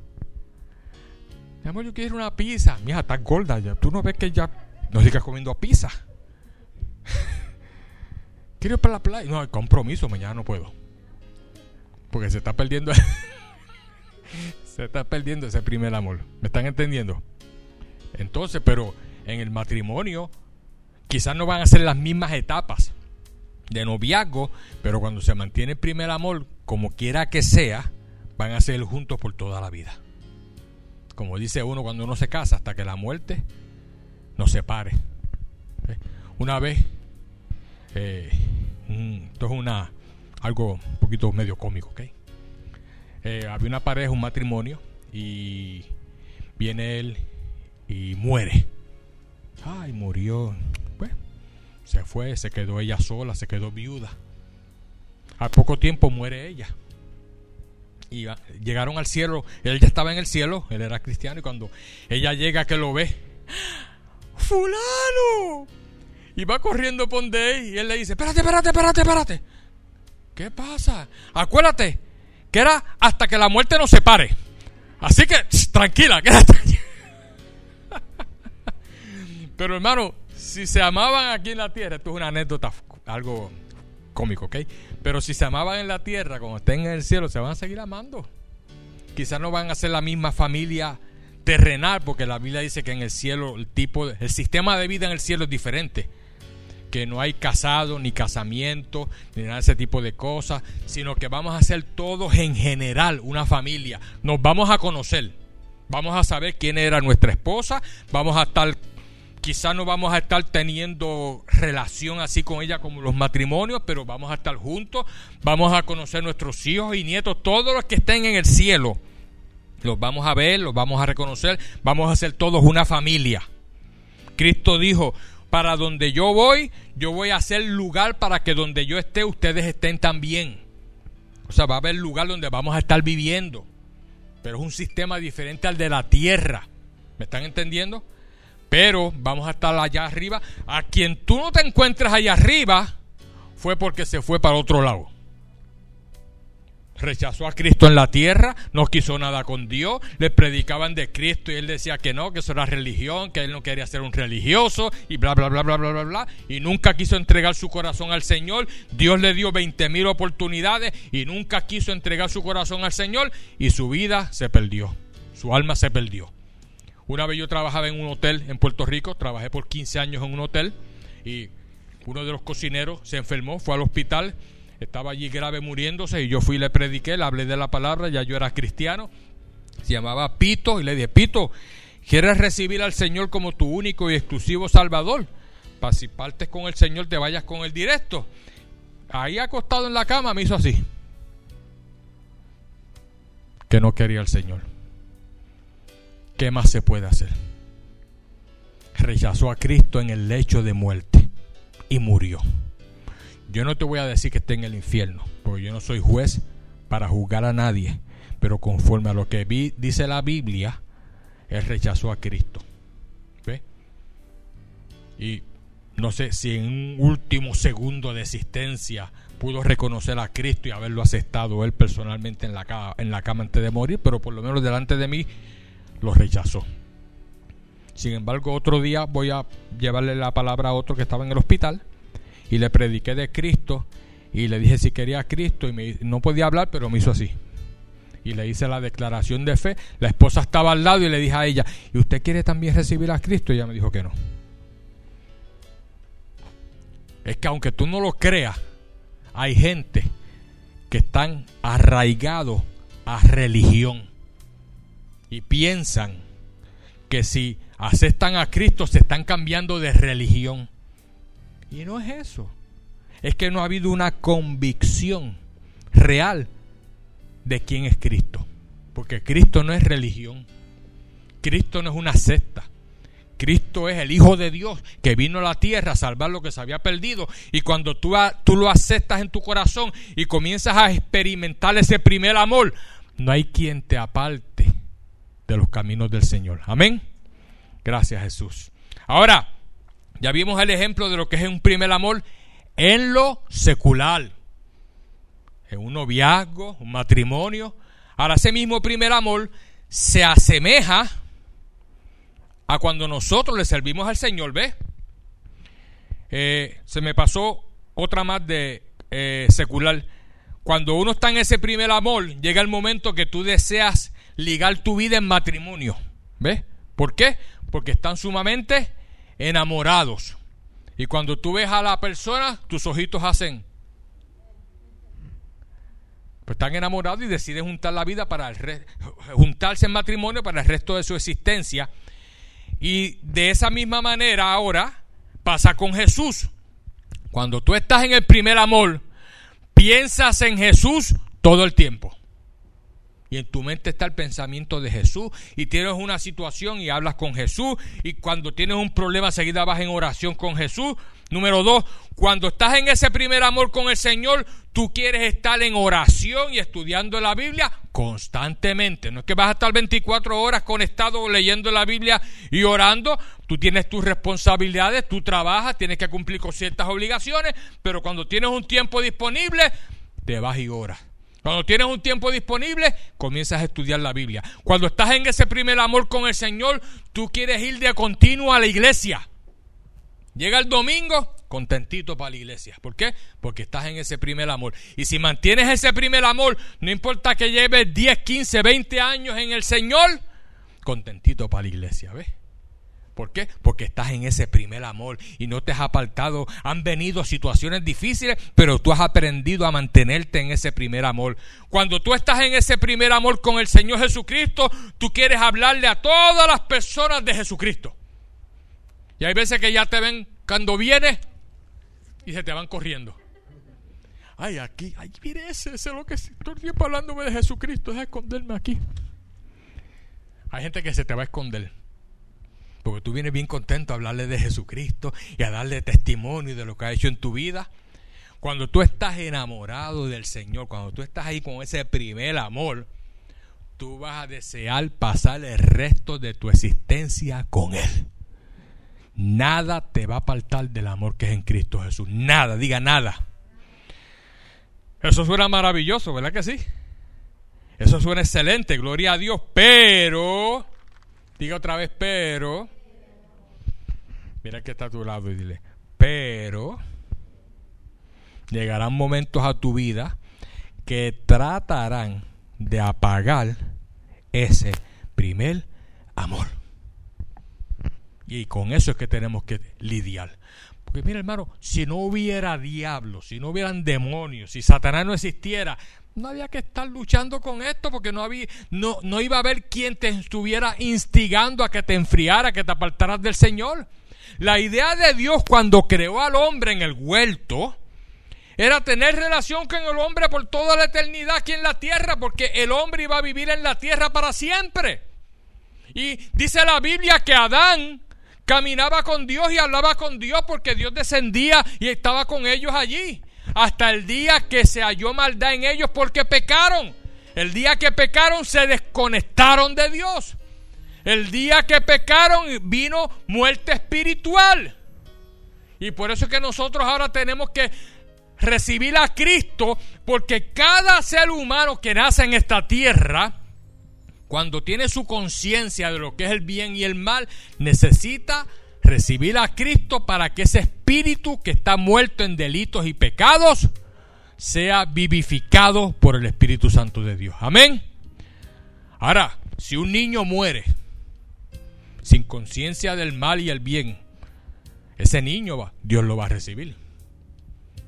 Mi amor, yo quiero una pizza. Mira, estás gorda ya. Tú no ves que ya no sigas comiendo pizza. quiero ir para la playa. No, hay compromiso, mañana no puedo. Porque se está perdiendo. se está perdiendo ese primer amor. ¿Me están entendiendo? Entonces, pero en el matrimonio quizás no van a ser las mismas etapas de noviazgo, pero cuando se mantiene el primer amor, como quiera que sea, van a ser juntos por toda la vida. Como dice uno cuando uno se casa, hasta que la muerte nos separe. ¿Eh? Una vez, eh, esto es una, algo un poquito medio cómico, ¿ok? Eh, había una pareja, un matrimonio, y viene él y muere. Ay, murió. Pues, se fue, se quedó ella sola, se quedó viuda. Al poco tiempo muere ella. Y llegaron al cielo, él ya estaba en el cielo, él era cristiano, y cuando ella llega que lo ve, ¡Fulano! Y va corriendo por y él le dice, espérate, espérate, espérate, espérate. ¿Qué pasa? Acuérdate que era hasta que la muerte nos separe. Así que, tranquila, quédate. Pero hermano, si se amaban aquí en la tierra, esto es una anécdota, algo cómico, ¿ok? Pero si se amaban en la tierra, cuando estén en el cielo, se van a seguir amando. Quizás no van a ser la misma familia terrenal, porque la Biblia dice que en el cielo el tipo, el sistema de vida en el cielo es diferente que no hay casado, ni casamiento, ni nada de ese tipo de cosas, sino que vamos a ser todos en general una familia. Nos vamos a conocer, vamos a saber quién era nuestra esposa, vamos a estar, quizás no vamos a estar teniendo relación así con ella como los matrimonios, pero vamos a estar juntos, vamos a conocer nuestros hijos y nietos, todos los que estén en el cielo. Los vamos a ver, los vamos a reconocer, vamos a ser todos una familia. Cristo dijo, para donde yo voy, yo voy a hacer lugar para que donde yo esté, ustedes estén también. O sea, va a haber lugar donde vamos a estar viviendo. Pero es un sistema diferente al de la tierra. ¿Me están entendiendo? Pero vamos a estar allá arriba. A quien tú no te encuentres allá arriba fue porque se fue para otro lado rechazó a Cristo en la tierra, no quiso nada con Dios, le predicaban de Cristo y él decía que no, que eso era religión, que él no quería ser un religioso y bla, bla, bla, bla, bla, bla, bla, y nunca quiso entregar su corazón al Señor. Dios le dio 20 mil oportunidades y nunca quiso entregar su corazón al Señor y su vida se perdió, su alma se perdió. Una vez yo trabajaba en un hotel en Puerto Rico, trabajé por 15 años en un hotel y uno de los cocineros se enfermó, fue al hospital estaba allí grave muriéndose y yo fui y le prediqué, le hablé de la palabra, ya yo era cristiano, se llamaba Pito y le dije, Pito, ¿quieres recibir al Señor como tu único y exclusivo Salvador? Para si partes con el Señor te vayas con el directo. Ahí acostado en la cama me hizo así. Que no quería el Señor. ¿Qué más se puede hacer? Rechazó a Cristo en el lecho de muerte y murió. Yo no te voy a decir que esté en el infierno, porque yo no soy juez para juzgar a nadie, pero conforme a lo que vi, dice la Biblia, él rechazó a Cristo. ¿Ve? Y no sé si en un último segundo de existencia pudo reconocer a Cristo y haberlo aceptado él personalmente en la, en la cama antes de morir, pero por lo menos delante de mí lo rechazó. Sin embargo, otro día voy a llevarle la palabra a otro que estaba en el hospital y le prediqué de Cristo y le dije si quería a Cristo y me, no podía hablar, pero me hizo así. Y le hice la declaración de fe. La esposa estaba al lado y le dije a ella, ¿y usted quiere también recibir a Cristo? Y ella me dijo que no. Es que aunque tú no lo creas, hay gente que están arraigados a religión y piensan que si aceptan a Cristo se están cambiando de religión. Y no es eso. Es que no ha habido una convicción real de quién es Cristo. Porque Cristo no es religión. Cristo no es una secta. Cristo es el Hijo de Dios que vino a la tierra a salvar lo que se había perdido. Y cuando tú, tú lo aceptas en tu corazón y comienzas a experimentar ese primer amor, no hay quien te aparte de los caminos del Señor. Amén. Gracias Jesús. Ahora, ya vimos el ejemplo de lo que es un primer amor en lo secular. En un noviazgo, un matrimonio. Ahora ese mismo primer amor se asemeja a cuando nosotros le servimos al Señor, ¿ves? Eh, se me pasó otra más de eh, secular. Cuando uno está en ese primer amor, llega el momento que tú deseas ligar tu vida en matrimonio. ¿Ves? ¿Por qué? Porque están sumamente enamorados. Y cuando tú ves a la persona, tus ojitos hacen. Pues están enamorados y deciden juntar la vida para el juntarse en matrimonio para el resto de su existencia. Y de esa misma manera ahora pasa con Jesús. Cuando tú estás en el primer amor, piensas en Jesús todo el tiempo. Y en tu mente está el pensamiento de Jesús. Y tienes una situación y hablas con Jesús. Y cuando tienes un problema, seguida vas en oración con Jesús. Número dos, cuando estás en ese primer amor con el Señor, tú quieres estar en oración y estudiando la Biblia constantemente. No es que vas a estar 24 horas conectado leyendo la Biblia y orando. Tú tienes tus responsabilidades, tú trabajas, tienes que cumplir con ciertas obligaciones. Pero cuando tienes un tiempo disponible, te vas y oras Cuando tienes un tiempo disponible, comienzas a estudiar la Biblia. Cuando estás en ese primer amor con el Señor, tú quieres ir de continuo a la iglesia. Llega el domingo, contentito para la iglesia. ¿Por qué? Porque estás en ese primer amor. Y si mantienes ese primer amor, no importa que lleves 10, 15, 20 años en el Señor, contentito para la iglesia, ¿ves? ¿Por qué? Porque estás en ese primer amor y no te has apartado. Han venido situaciones difíciles, pero tú has aprendido a mantenerte en ese primer amor. Cuando tú estás en ese primer amor con el Señor Jesucristo, tú quieres hablarle a todas las personas de Jesucristo. Y hay veces que ya te ven cuando vienes y se te van corriendo. Ay, aquí, ay, mire ese, ese es lo que todo el tiempo hablándome de Jesucristo, es esconderme aquí. Hay gente que se te va a esconder. Porque tú vienes bien contento a hablarle de Jesucristo y a darle testimonio de lo que ha hecho en tu vida. Cuando tú estás enamorado del Señor, cuando tú estás ahí con ese primer amor, tú vas a desear pasar el resto de tu existencia con Él. Nada te va a apartar del amor que es en Cristo Jesús. Nada, diga nada. Eso suena maravilloso, ¿verdad que sí? Eso suena excelente, gloria a Dios, pero Diga otra vez, pero. Mira que está a tu lado y dile, pero. Llegarán momentos a tu vida que tratarán de apagar ese primer amor. Y con eso es que tenemos que lidiar. Porque mira hermano, si no hubiera diablos, si no hubieran demonios, si Satanás no existiera, no había que estar luchando con esto porque no, había, no, no iba a haber quien te estuviera instigando a que te enfriara, que te apartaras del Señor. La idea de Dios cuando creó al hombre en el huerto era tener relación con el hombre por toda la eternidad aquí en la tierra, porque el hombre iba a vivir en la tierra para siempre. Y dice la Biblia que Adán caminaba con Dios y hablaba con Dios porque Dios descendía y estaba con ellos allí hasta el día que se halló maldad en ellos porque pecaron. El día que pecaron se desconectaron de Dios. El día que pecaron vino muerte espiritual. Y por eso es que nosotros ahora tenemos que recibir a Cristo porque cada ser humano que nace en esta tierra, cuando tiene su conciencia de lo que es el bien y el mal, necesita recibir a Cristo para que ese espíritu que está muerto en delitos y pecados sea vivificado por el Espíritu Santo de Dios. Amén. Ahora, si un niño muere sin conciencia del mal y el bien, ese niño va, Dios lo va a recibir.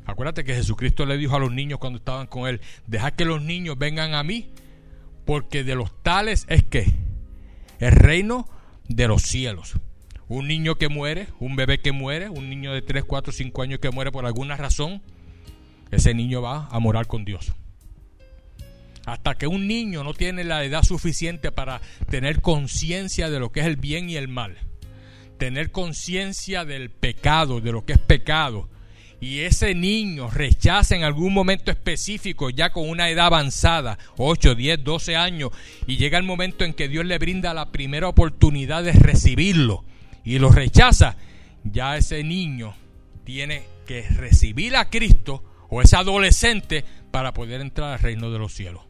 Acuérdate que Jesucristo le dijo a los niños cuando estaban con él, deja que los niños vengan a mí, porque de los tales es que el reino de los cielos. Un niño que muere, un bebé que muere, un niño de 3, 4, 5 años que muere por alguna razón, ese niño va a morar con Dios. Hasta que un niño no tiene la edad suficiente para tener conciencia de lo que es el bien y el mal, tener conciencia del pecado, de lo que es pecado, y ese niño rechaza en algún momento específico, ya con una edad avanzada, 8, 10, 12 años, y llega el momento en que Dios le brinda la primera oportunidad de recibirlo y lo rechaza, ya ese niño tiene que recibir a Cristo o ese adolescente para poder entrar al reino de los cielos.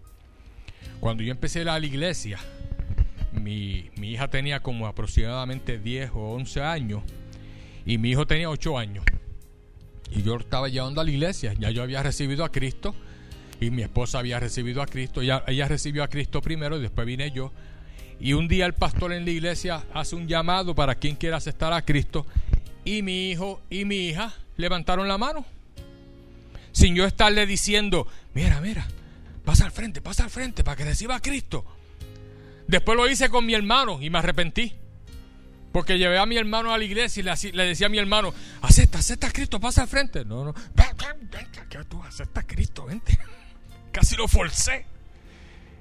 Cuando yo empecé a la iglesia, mi, mi, hija tenía como aproximadamente 10 o 11 años y mi hijo tenía 8 años. Y yo estaba llevando a la iglesia, ya yo había recibido a Cristo y mi esposa había recibido a Cristo, ella, ella recibió a Cristo primero y después vine yo. Y un día el pastor en la iglesia hace un llamado para quien quiera aceptar a Cristo. Y mi hijo y mi hija levantaron la mano. Sin yo estarle diciendo, mira, mira, pasa al frente, pasa al frente para que reciba a Cristo. Después lo hice con mi hermano y me arrepentí. Porque llevé a mi hermano a la iglesia y le, decía a mi hermano, acepta, acepta a Cristo, pasa al frente. No, no, ven, tú acepta a Cristo, vente. Casi lo forcé.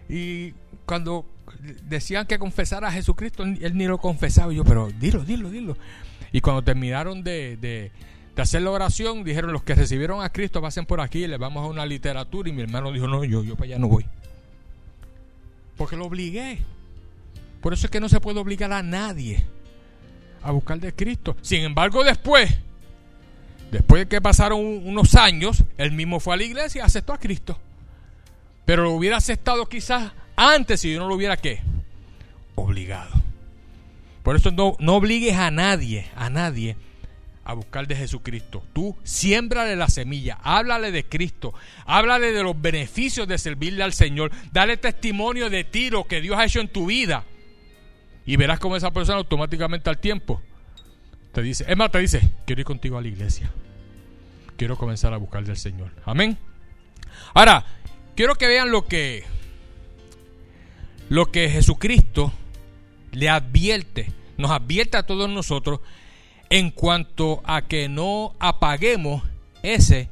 Y cuando decían que confesara a Jesucristo, él ni lo confesaba. Y yo, pero dilo, dilo, dilo. Y cuando terminaron de, de, hacer la oración, dijeron, los que recibieron a Cristo pasen por aquí, les vamos a una literatura. Y mi hermano dijo, no, yo, yo para allá no voy. Porque lo obligué. Por eso es que no se puede obligar a nadie a buscar de Cristo. Sin embargo, después, después de que pasaron unos años, él mismo fue a la iglesia y aceptó a Cristo. Pero lo hubiera aceptado quizás antes si yo no lo hubiera qué? Obligado. Por eso no, no obligues a nadie, a nadie a buscar de Jesucristo. Tú siémbrale la semilla, háblale de Cristo, háblale de los beneficios de servirle al Señor, dale testimonio de ti, lo que Dios ha hecho en tu vida. Y verás cómo esa persona automáticamente al tiempo te dice, es más, te dice, quiero ir contigo a la iglesia. Quiero comenzar a buscar del Señor. Amén. Ahora, quiero que vean lo que lo que Jesucristo le advierte, nos advierte a todos nosotros en cuanto a que no apaguemos ese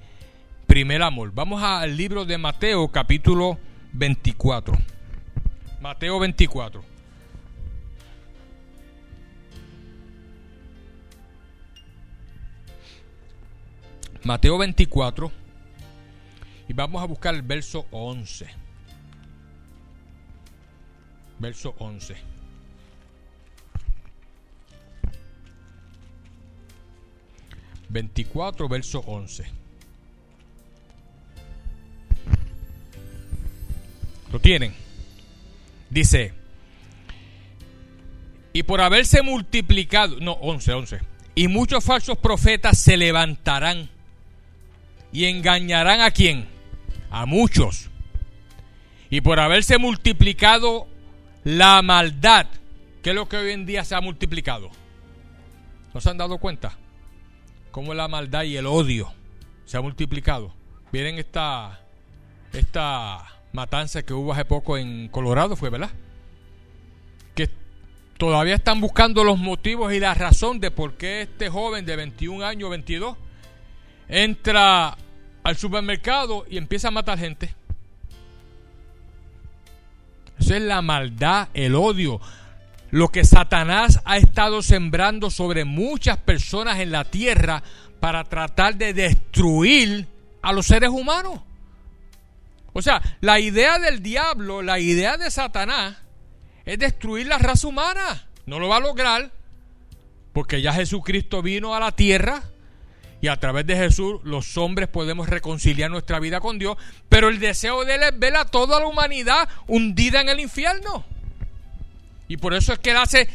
primer amor. Vamos al libro de Mateo capítulo 24. Mateo 24. Mateo 24 y vamos a buscar el verso 11. Verso 11. Veinticuatro, verso 11. ¿Lo tienen? Dice, y por haberse multiplicado, no, 11, 11, y muchos falsos profetas se levantarán y engañarán a quién? A muchos. Y por haberse multiplicado la maldad, ¿qué es lo que hoy en día se ha multiplicado? ¿No se han dado cuenta? Cómo la maldad y el odio se ha multiplicado. Miren esta, esta matanza que hubo hace poco en Colorado, fue, ¿verdad? Que todavía están buscando los motivos y la razón de por qué este joven de 21 años, 22, entra al supermercado y empieza a matar gente. Eso es la maldad, el odio, lo que Satanás ha estado sembrando sobre muchas personas en la tierra para tratar de destruir a los seres humanos. O sea, la idea del diablo, la idea de Satanás es destruir la raza humana. No lo va a lograr porque ya Jesucristo vino a la tierra y a través de Jesús los hombres podemos reconciliar nuestra vida con Dios, pero el deseo de Él es ver a toda la humanidad hundida en el infierno. Y por eso es que Él hace,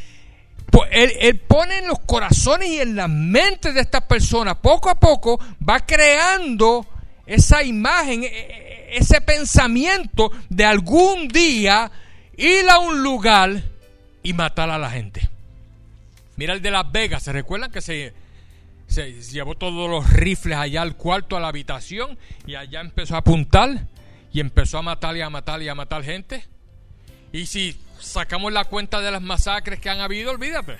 él, pone en los corazones y en las mentes de estas personas, poco a poco va creando esa imagen, e, e, ese pensamiento de algún día ir a un lugar y matar a la gente. Mira el de Las Vegas, ¿se recuerdan que se se llevó todos los rifles allá al cuarto, a la habitación, y allá empezó a apuntar, y empezó a matar y a matar y a matar gente. Y si sacamos la cuenta de las masacres que han habido, olvídate.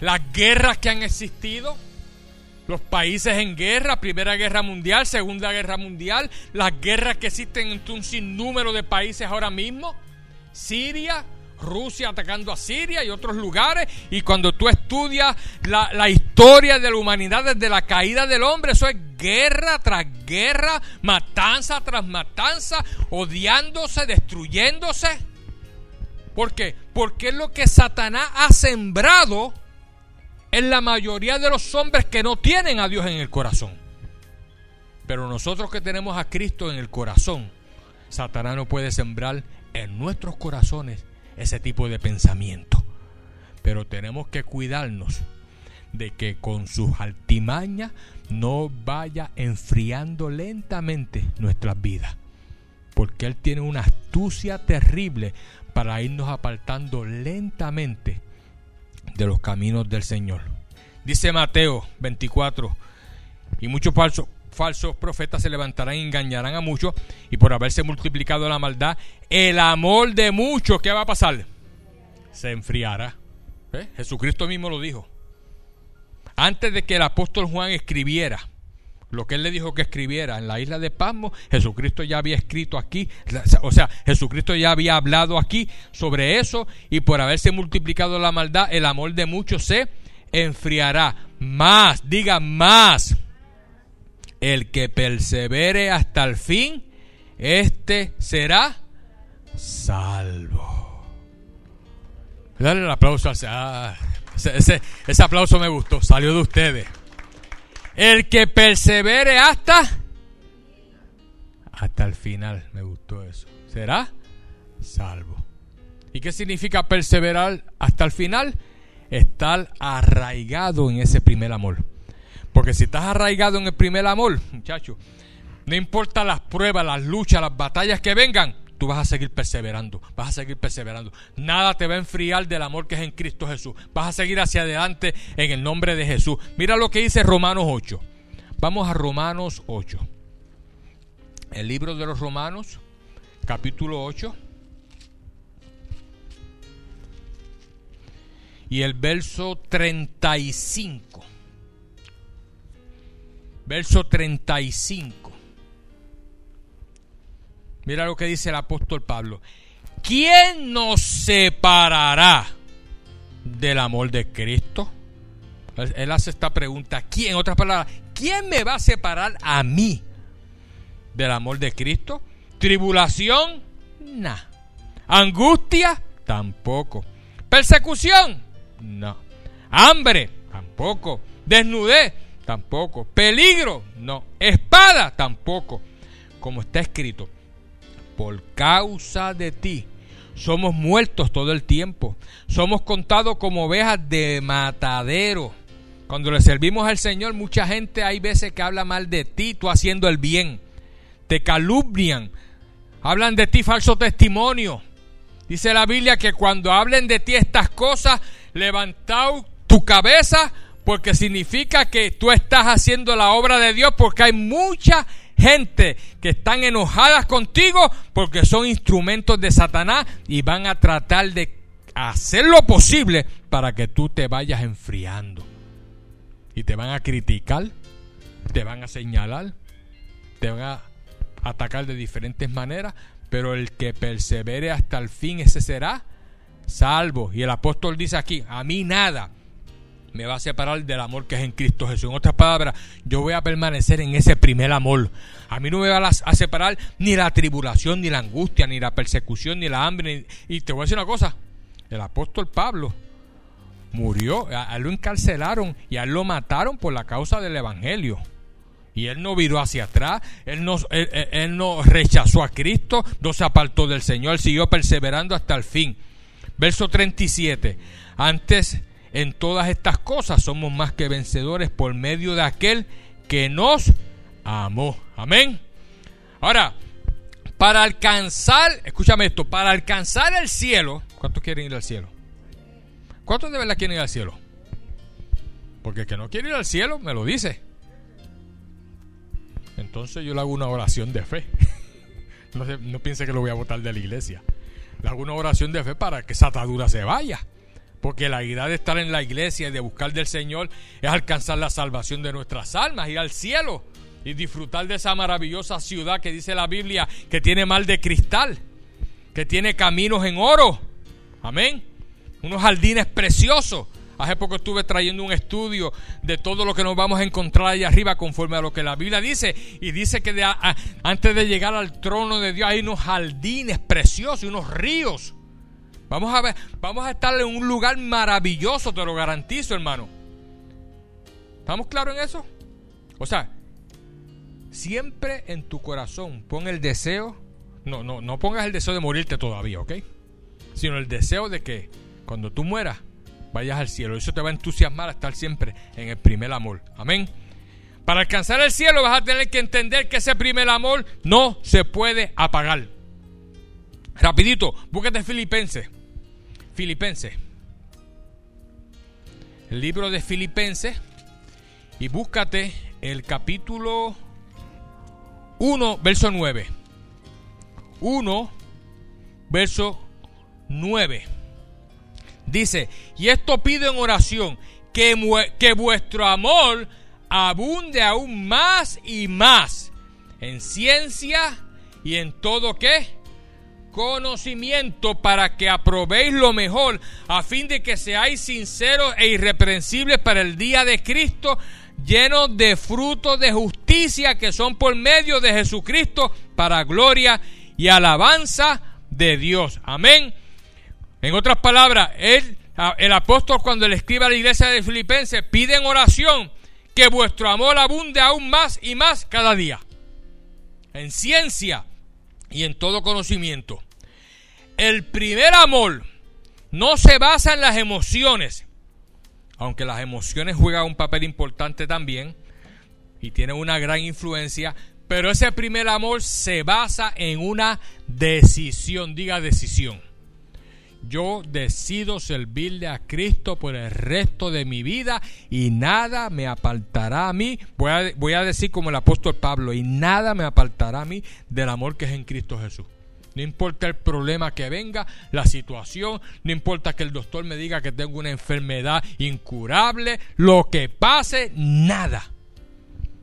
Las guerras que han existido, los países en guerra, Primera Guerra Mundial, Segunda Guerra Mundial, las guerras que existen entre un sinnúmero de países ahora mismo, Siria, Rusia atacando a Siria y otros lugares. Y cuando tú estudias la, historia de la humanidad desde la caída del hombre, eso es guerra tras guerra, matanza tras matanza, odiándose, destruyéndose. ¿Por qué? Porque es lo que Satanás ha sembrado en la mayoría de los hombres que no tienen a Dios en el corazón. Pero nosotros que tenemos a Cristo en el corazón, Satanás no puede sembrar en nuestros corazones ese tipo de pensamiento. Pero tenemos que cuidarnos de que con sus altimañas no vaya enfriando lentamente nuestras vidas. Porque Él tiene una astucia terrible para irnos apartando lentamente de los caminos del Señor. Dice Mateo 24, y muchos falsos, falsos profetas se levantarán y engañarán a muchos, y por haberse multiplicado la maldad, el amor de muchos, ¿qué va a pasar? Se enfriará. Jesucristo mismo lo dijo. Antes de que el apóstol Juan escribiera lo que él le dijo que escribiera en la isla de Pasmo, Jesucristo ya había escrito aquí, o sea, Jesucristo ya había hablado aquí sobre eso y por haberse multiplicado la maldad, el amor de muchos se enfriará. Más, diga más el que persevere hasta el fin, este será salvo. Dale el aplauso ah, ese, aplauso me gustó, salió de ustedes. El que persevere hasta hasta el final. Me gustó eso. Será salvo. ¿Y qué significa perseverar hasta el final? Estar arraigado en ese primer amor. Porque si estás arraigado en el primer amor, muchacho, no importa las pruebas, las luchas, las batallas que vengan, tú vas a seguir perseverando, vas a seguir perseverando. Nada te va a enfriar del amor que es en Cristo Jesús. Vas a seguir hacia adelante en el nombre de Jesús. Mira lo que dice Romanos 8. Vamos a Romanos 8. El libro de los Romanos, capítulo 8. Y el verso 35. Verso 35. Mira lo que dice el apóstol Pablo. ¿Quién nos separará del amor de Cristo? Él hace esta pregunta. ¿Quién? En otras palabras, ¿quién me va a separar a mí del amor de Cristo? ¿Tribulación? No. ¿Angustia? Tampoco. ¿Persecución? No. ¿Hambre? Tampoco. ¿Desnudez? Tampoco. ¿Peligro? No. ¿Espada? Tampoco. Como está escrito por causa de ti. Somos muertos todo el tiempo. Somos contados como ovejas de matadero. Cuando le servimos al Señor, mucha gente hay veces que habla mal de ti, tú haciendo el bien. Te calumnian. Hablan de ti falso testimonio. Dice la Biblia que cuando hablen de ti estas cosas, levantad tu cabeza porque significa que tú estás haciendo la obra de Dios porque hay mucha gente que están enojadas contigo porque son instrumentos de Satanás y van a tratar de hacer lo posible para que tú te vayas enfriando. Y te van a criticar, te van a señalar, te van a atacar de diferentes maneras, pero el que persevere hasta el fin, ese será salvo. Y el apóstol dice aquí, a mí nada me va a separar del amor que es en Cristo Jesús. En otras palabras, yo voy a permanecer en ese primer amor. A mí no me va a separar ni la tribulación, ni la angustia, ni la persecución, ni la hambre. Y te voy a decir una cosa, el apóstol Pablo murió, a él lo encarcelaron y a él lo mataron por la causa del Evangelio. Y él no viró hacia atrás, él no, él no rechazó a Cristo, no se apartó del Señor, siguió perseverando hasta el fin. Verso 37. Antes en todas estas cosas somos más que vencedores por medio de aquel que nos amó. Amén. Ahora, para alcanzar, escúchame esto, para alcanzar el cielo, ¿cuántos quieren ir al cielo? ¿Cuántos de verdad quieren ir al cielo? Porque el que no quiere ir al cielo me lo dice. Entonces yo le hago una oración de fe. no, piense que lo voy a votar de la iglesia. Le hago una oración de fe para que esa atadura se vaya. Porque la idea de estar en la iglesia y de buscar del Señor es alcanzar la salvación de nuestras almas, ir al cielo y disfrutar de esa maravillosa ciudad que dice la Biblia que tiene mal de cristal, que tiene caminos en oro. Amén. Unos jardines preciosos. Hace poco estuve trayendo un estudio de todo lo que nos vamos a encontrar allá arriba conforme a lo que la Biblia dice. Y dice que antes de llegar al trono de Dios hay unos jardines preciosos y unos ríos Vamos a ver, vamos a estar en un lugar maravilloso, te lo garantizo, hermano. ¿Estamos claros en eso? O sea, siempre en tu corazón pon el deseo, no, no, no pongas el deseo de morirte todavía, ¿ok? Sino el deseo de que cuando tú mueras vayas al cielo. Eso te va a entusiasmar a estar siempre en el primer amor. Amén. Para alcanzar el cielo vas a tener que entender que ese primer amor no se puede apagar. Rapidito, búsquete Filipenses. Filipenses. El libro de Filipenses. Y búscate el capítulo 1, verso 9. 1, verso 9. Dice, y esto pido en oración, que, que vuestro amor abunde aún más y más en ciencia y en todo qué? Conocimiento para que aprobéis lo mejor, a fin de que seáis sinceros e irreprensibles para el día de Cristo, llenos de frutos de justicia que son por medio de Jesucristo para gloria y alabanza de Dios. Amén. En otras palabras, el apóstol cuando le escribe a la iglesia de Filipenses pide en oración que vuestro amor abunde aún más y más cada día. en ciencia y en todo conocimiento. El primer amor no se basa en las emociones, aunque las emociones juegan un papel importante también y tienen una gran influencia, pero ese primer amor se basa en una decisión, diga decisión. Yo decido servirle a Cristo por el resto de mi vida y nada me apartará a mí. Voy a, decir como el apóstol Pablo, y nada me apartará a mí del amor que es en Cristo Jesús. No importa el problema que venga, la situación, no importa que el doctor me diga que tengo una enfermedad incurable, lo que pase, nada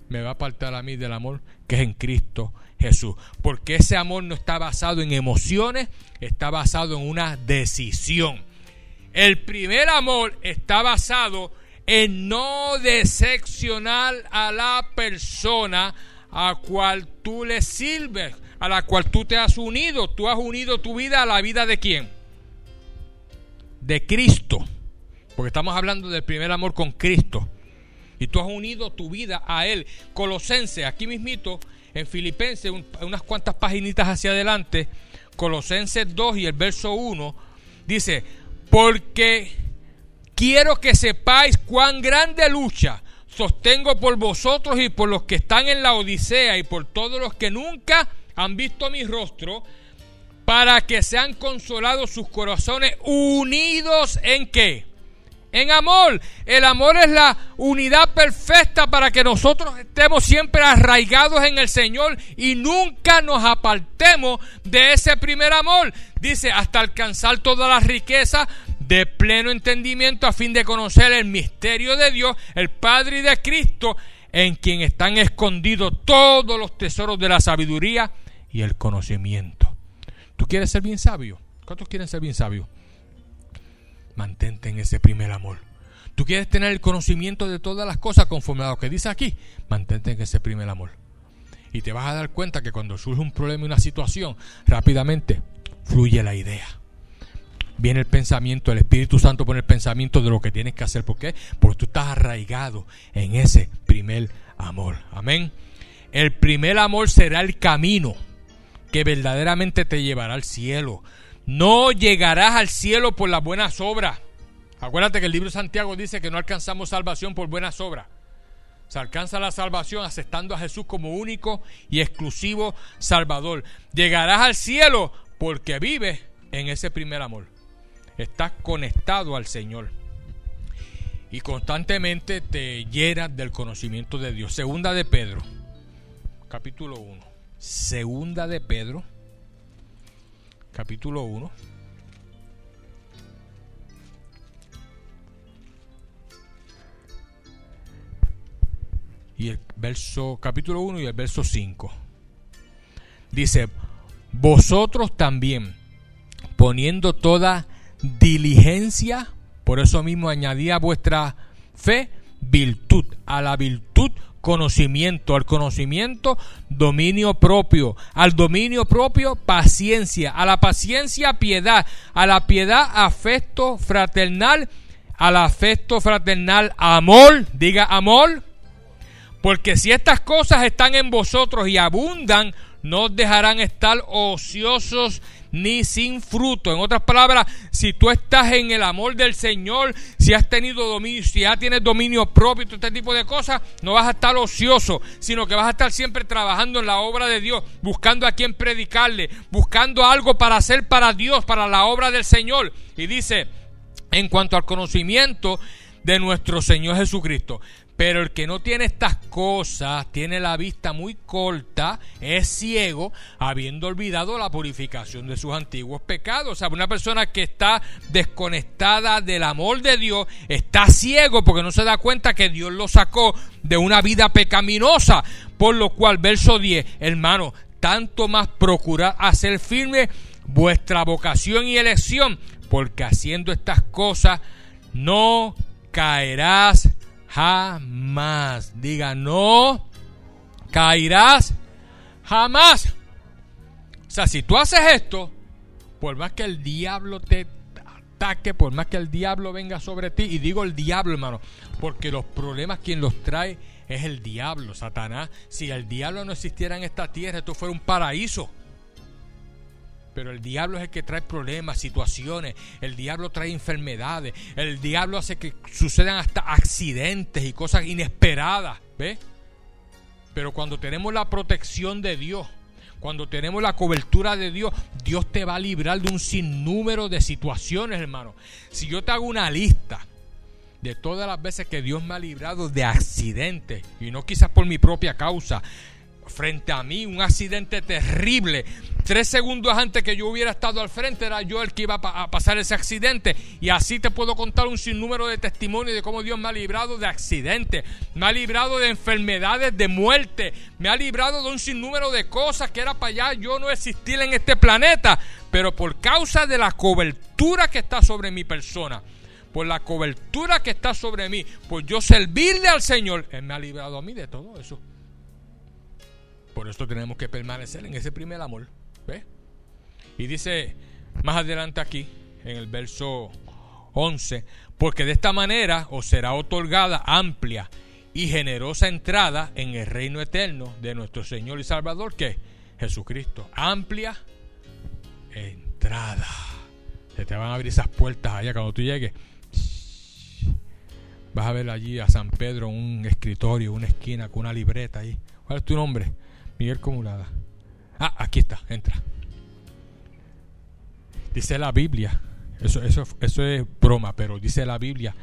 me va a apartar a mí del amor que es en Cristo Jesús. Porque ese amor no está basado en emociones, está basado en una decisión. El primer amor está basado en no decepcionar a la persona a cual tú le sirves, a la cual tú te has unido. Tú has unido tu vida a la vida de quién? De Cristo. Porque estamos hablando del primer amor con Cristo. Y tú has unido tu vida a Él. Colosense, aquí mismito, en Filipenses, unas cuantas paginitas hacia adelante, Colosenses 2 y el verso 1, dice, porque quiero que sepáis cuán grande lucha sostengo por vosotros y por los que están en la Odisea y por todos los que nunca han visto mi rostro, para que sean consolados sus corazones unidos en qué? En amor. El amor es la unidad perfecta para que nosotros estemos siempre arraigados en el Señor y nunca nos apartemos de ese primer amor. Dice, hasta alcanzar toda la riqueza de pleno entendimiento a fin de conocer el misterio de Dios, el Padre y de Cristo, en quien están escondidos todos los tesoros de la sabiduría y el conocimiento. ¿Tú quieres ser bien sabio? ¿Cuántos quieren ser bien sabios? Mantente en ese primer amor. Tú quieres tener el conocimiento de todas las cosas conforme a lo que dice aquí, mantente en ese primer amor. Y te vas a dar cuenta que cuando surge un problema y una situación, rápidamente fluye la idea. Viene el pensamiento, el Espíritu Santo pone el pensamiento de lo que tienes que hacer. ¿Por qué? Porque tú estás arraigado en ese primer amor. Amén. El primer amor será el camino que verdaderamente te llevará al cielo. No llegarás al cielo por las buenas obras. Acuérdate que el libro de Santiago dice que no alcanzamos salvación por buenas obras. Se alcanza la salvación aceptando a Jesús como único y exclusivo Salvador. Llegarás al cielo porque vives en ese primer amor. Estás conectado al Señor. Y constantemente te llenas del conocimiento de Dios. Segunda de Pedro, capítulo 1. Segunda de Pedro, capítulo 1. Y el verso, capítulo 1 y el verso 5. Dice, vosotros también, poniendo toda diligencia, por eso mismo añadía vuestra fe, virtud, a la virtud conocimiento, al conocimiento dominio propio, al dominio propio paciencia, a la paciencia piedad, a la piedad afecto fraternal, al afecto fraternal amor, diga amor, porque si estas cosas están en vosotros y abundan, no os dejarán estar ociosos ni sin fruto. En otras palabras, si tú estás en el amor del Señor, si has tenido dominio, si ya tienes dominio propio y todo este tipo de cosas, no vas a estar ocioso, sino que vas a estar siempre trabajando en la obra de Dios, buscando a quien predicarle, buscando algo para hacer para Dios, para la obra del Señor. Y dice, en cuanto al conocimiento de nuestro Señor Jesucristo. Pero el que no tiene estas cosas, tiene la vista muy corta, es ciego, habiendo olvidado la purificación de sus antiguos pecados. O sea, una persona que está desconectada del amor de Dios, está ciego porque no se da cuenta que Dios lo sacó de una vida pecaminosa. Por lo cual, verso 10, hermano, tanto más procurar hacer firme vuestra vocación y elección, porque haciendo estas cosas no caerás jamás. Diga, no caerás jamás. O sea, si tú haces esto, por más que el diablo te ataque, por más que el diablo venga sobre ti, y digo el diablo, hermano, porque los problemas quien los trae es el diablo, Satanás. Si el diablo no existiera en esta tierra, esto fuera un paraíso. Pero el diablo es el que trae problemas, situaciones. El diablo trae enfermedades. El diablo hace que sucedan hasta accidentes y cosas inesperadas. ¿Ves? Pero cuando tenemos la protección de Dios, cuando tenemos la cobertura de Dios, Dios te va a librar de un sinnúmero de situaciones, hermano. Si yo te hago una lista de todas las veces que Dios me ha librado de accidentes, y no quizás por mi propia causa, frente a mí, un accidente terrible. Tres segundos antes que yo hubiera estado al frente, era yo el que iba a pasar ese accidente. Y así te puedo contar un sinnúmero de testimonios de cómo Dios me ha librado de accidentes, me ha librado de enfermedades, de muerte, me ha librado de un sinnúmero de cosas que era para allá yo no existir en este planeta. Pero por causa de la cobertura que está sobre mi persona, por la cobertura que está sobre mí, por yo servirle al Señor, Él me ha librado a mí de todo eso. Por esto tenemos que permanecer en ese primer amor. ¿Ve? Y dice más adelante aquí, en el verso 11, porque de esta manera os será otorgada amplia y generosa entrada en el reino eterno de nuestro Señor y Salvador, que Jesucristo. Amplia entrada. Se te van a abrir esas puertas allá cuando tú llegues. Vas a ver allí a San Pedro un escritorio, una esquina con una libreta ahí. ¿Cuál es tu nombre? Miguel Comulada. Ah, aquí está, entra. Dice la Biblia, eso, eso, eso es broma, pero dice la Biblia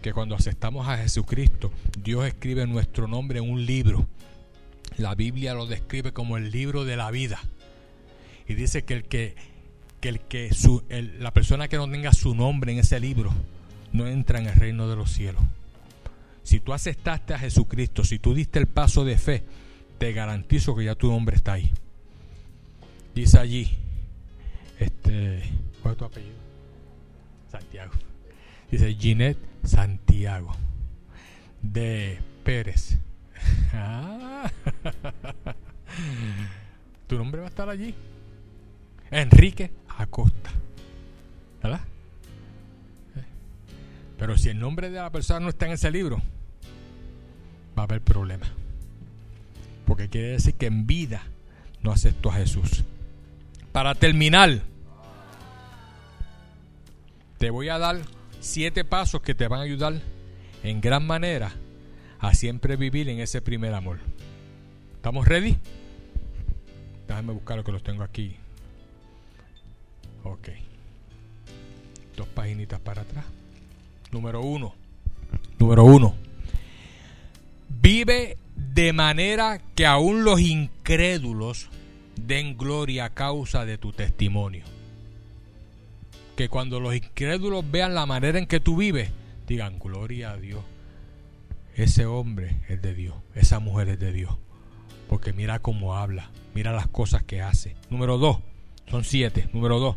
que cuando aceptamos a Jesucristo, Dios escribe nuestro nombre en un libro. La Biblia lo describe como el libro de la vida. Y dice que el que, que, el que su, la persona que no tenga su nombre en ese libro no entra en el reino de los cielos. Si tú aceptaste a Jesucristo, si tú diste el paso de fe, te garantizo que ya tu nombre está ahí. Dice allí, este, ¿cuál es tu apellido? Santiago. Dice Ginette Santiago de Pérez. Ah. tu nombre va a estar allí. Enrique Acosta. ¿Verdad? Pero si el nombre de la persona no está en ese libro, va a haber problemas. Porque quiere decir que en vida no aceptó a Jesús. Para terminar, te voy a dar siete pasos que te van a ayudar en gran manera a siempre vivir en ese primer amor. ¿Estamos ready? Déjame buscar lo que los tengo aquí. Ok. Dos paginitas para atrás. Número uno. Número uno. Vive de manera que aún los incrédulos den gloria a causa de tu testimonio. Que cuando los incrédulos vean la manera en que tú vives, digan gloria a Dios. Ese hombre es de Dios, esa mujer es de Dios. Porque mira cómo habla, mira las cosas que hace. Número dos, son siete. Número dos,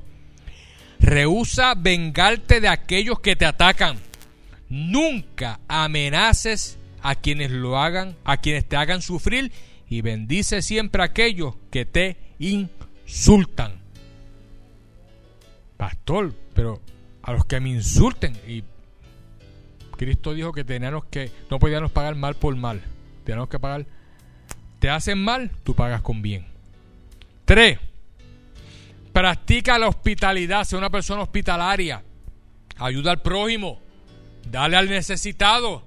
rehúsa vengarte de aquellos que te atacan. Nunca amenaces a quienes lo hagan, a quienes te hagan sufrir y bendice siempre a aquellos que te insultan. Pastor, pero a los que me insulten y Cristo dijo que teníamos que no podíamos pagar mal por mal. Teníamos que pagar te hacen mal, tú pagas con bien. 3. Practica la hospitalidad, sea una persona hospitalaria. Ayuda al prójimo. Dale al necesitado.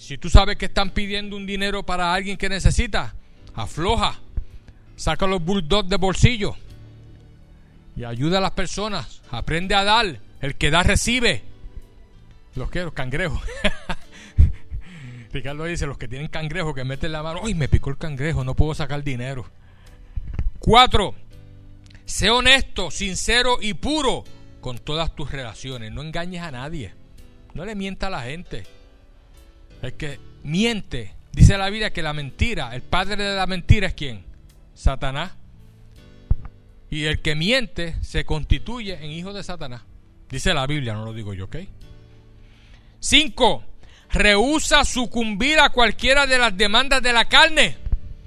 Si tú sabes que están pidiendo un dinero para alguien que necesita, afloja, saca los bulldogs de bolsillo y ayuda a las personas. Aprende a dar. El que da recibe. Los que los cangrejos. Ricardo dice, los que tienen cangrejo que meten la mano, ¡ay, me picó el cangrejo! No puedo sacar dinero. Cuatro, sé honesto, sincero y puro con todas tus relaciones. No engañes a nadie. No le mienta a la gente. El que miente, dice la Biblia que la mentira, el padre de la mentira es quién? Satanás. Y el que miente se constituye en hijo de Satanás. Dice la Biblia, no lo digo yo, ¿ok? Cinco, rehúsa sucumbir a cualquiera de las demandas de la carne,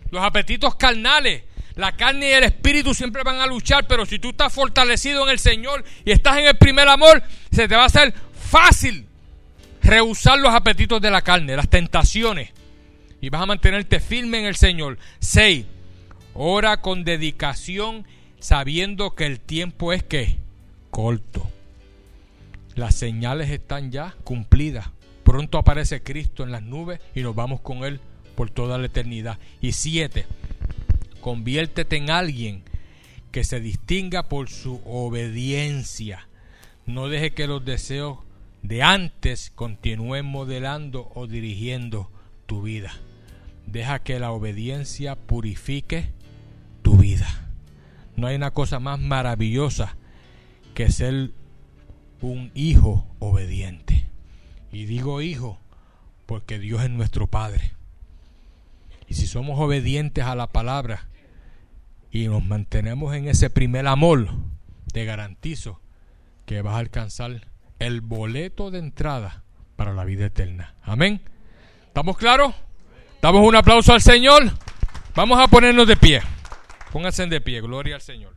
los apetitos carnales. La carne y el espíritu siempre van a luchar, pero si tú estás fortalecido en el Señor y estás en el primer amor, se te va a hacer fácil rehusar los apetitos de la carne, las tentaciones. y vas a mantenerte firme en el Señor. 6. Ora con dedicación sabiendo que el tiempo es que corto. Las señales están ya cumplidas. Pronto aparece Cristo en las nubes y nos vamos con Él por toda la eternidad. Y siete, conviértete en alguien que se distinga por su obediencia. No deje que los deseos de antes continúen modelando o dirigiendo tu vida. Deja que la obediencia purifique tu vida. No hay una cosa más maravillosa que ser un hijo obediente. Y digo hijo porque Dios es nuestro Padre. Y si somos obedientes a la palabra y nos mantenemos en ese primer amor, te garantizo que vas a alcanzar el boleto de entrada para la vida eterna. Amén. ¿Estamos claros? Damos un aplauso al Señor. Vamos a ponernos de pie. Pónganse de pie. Gloria al Señor.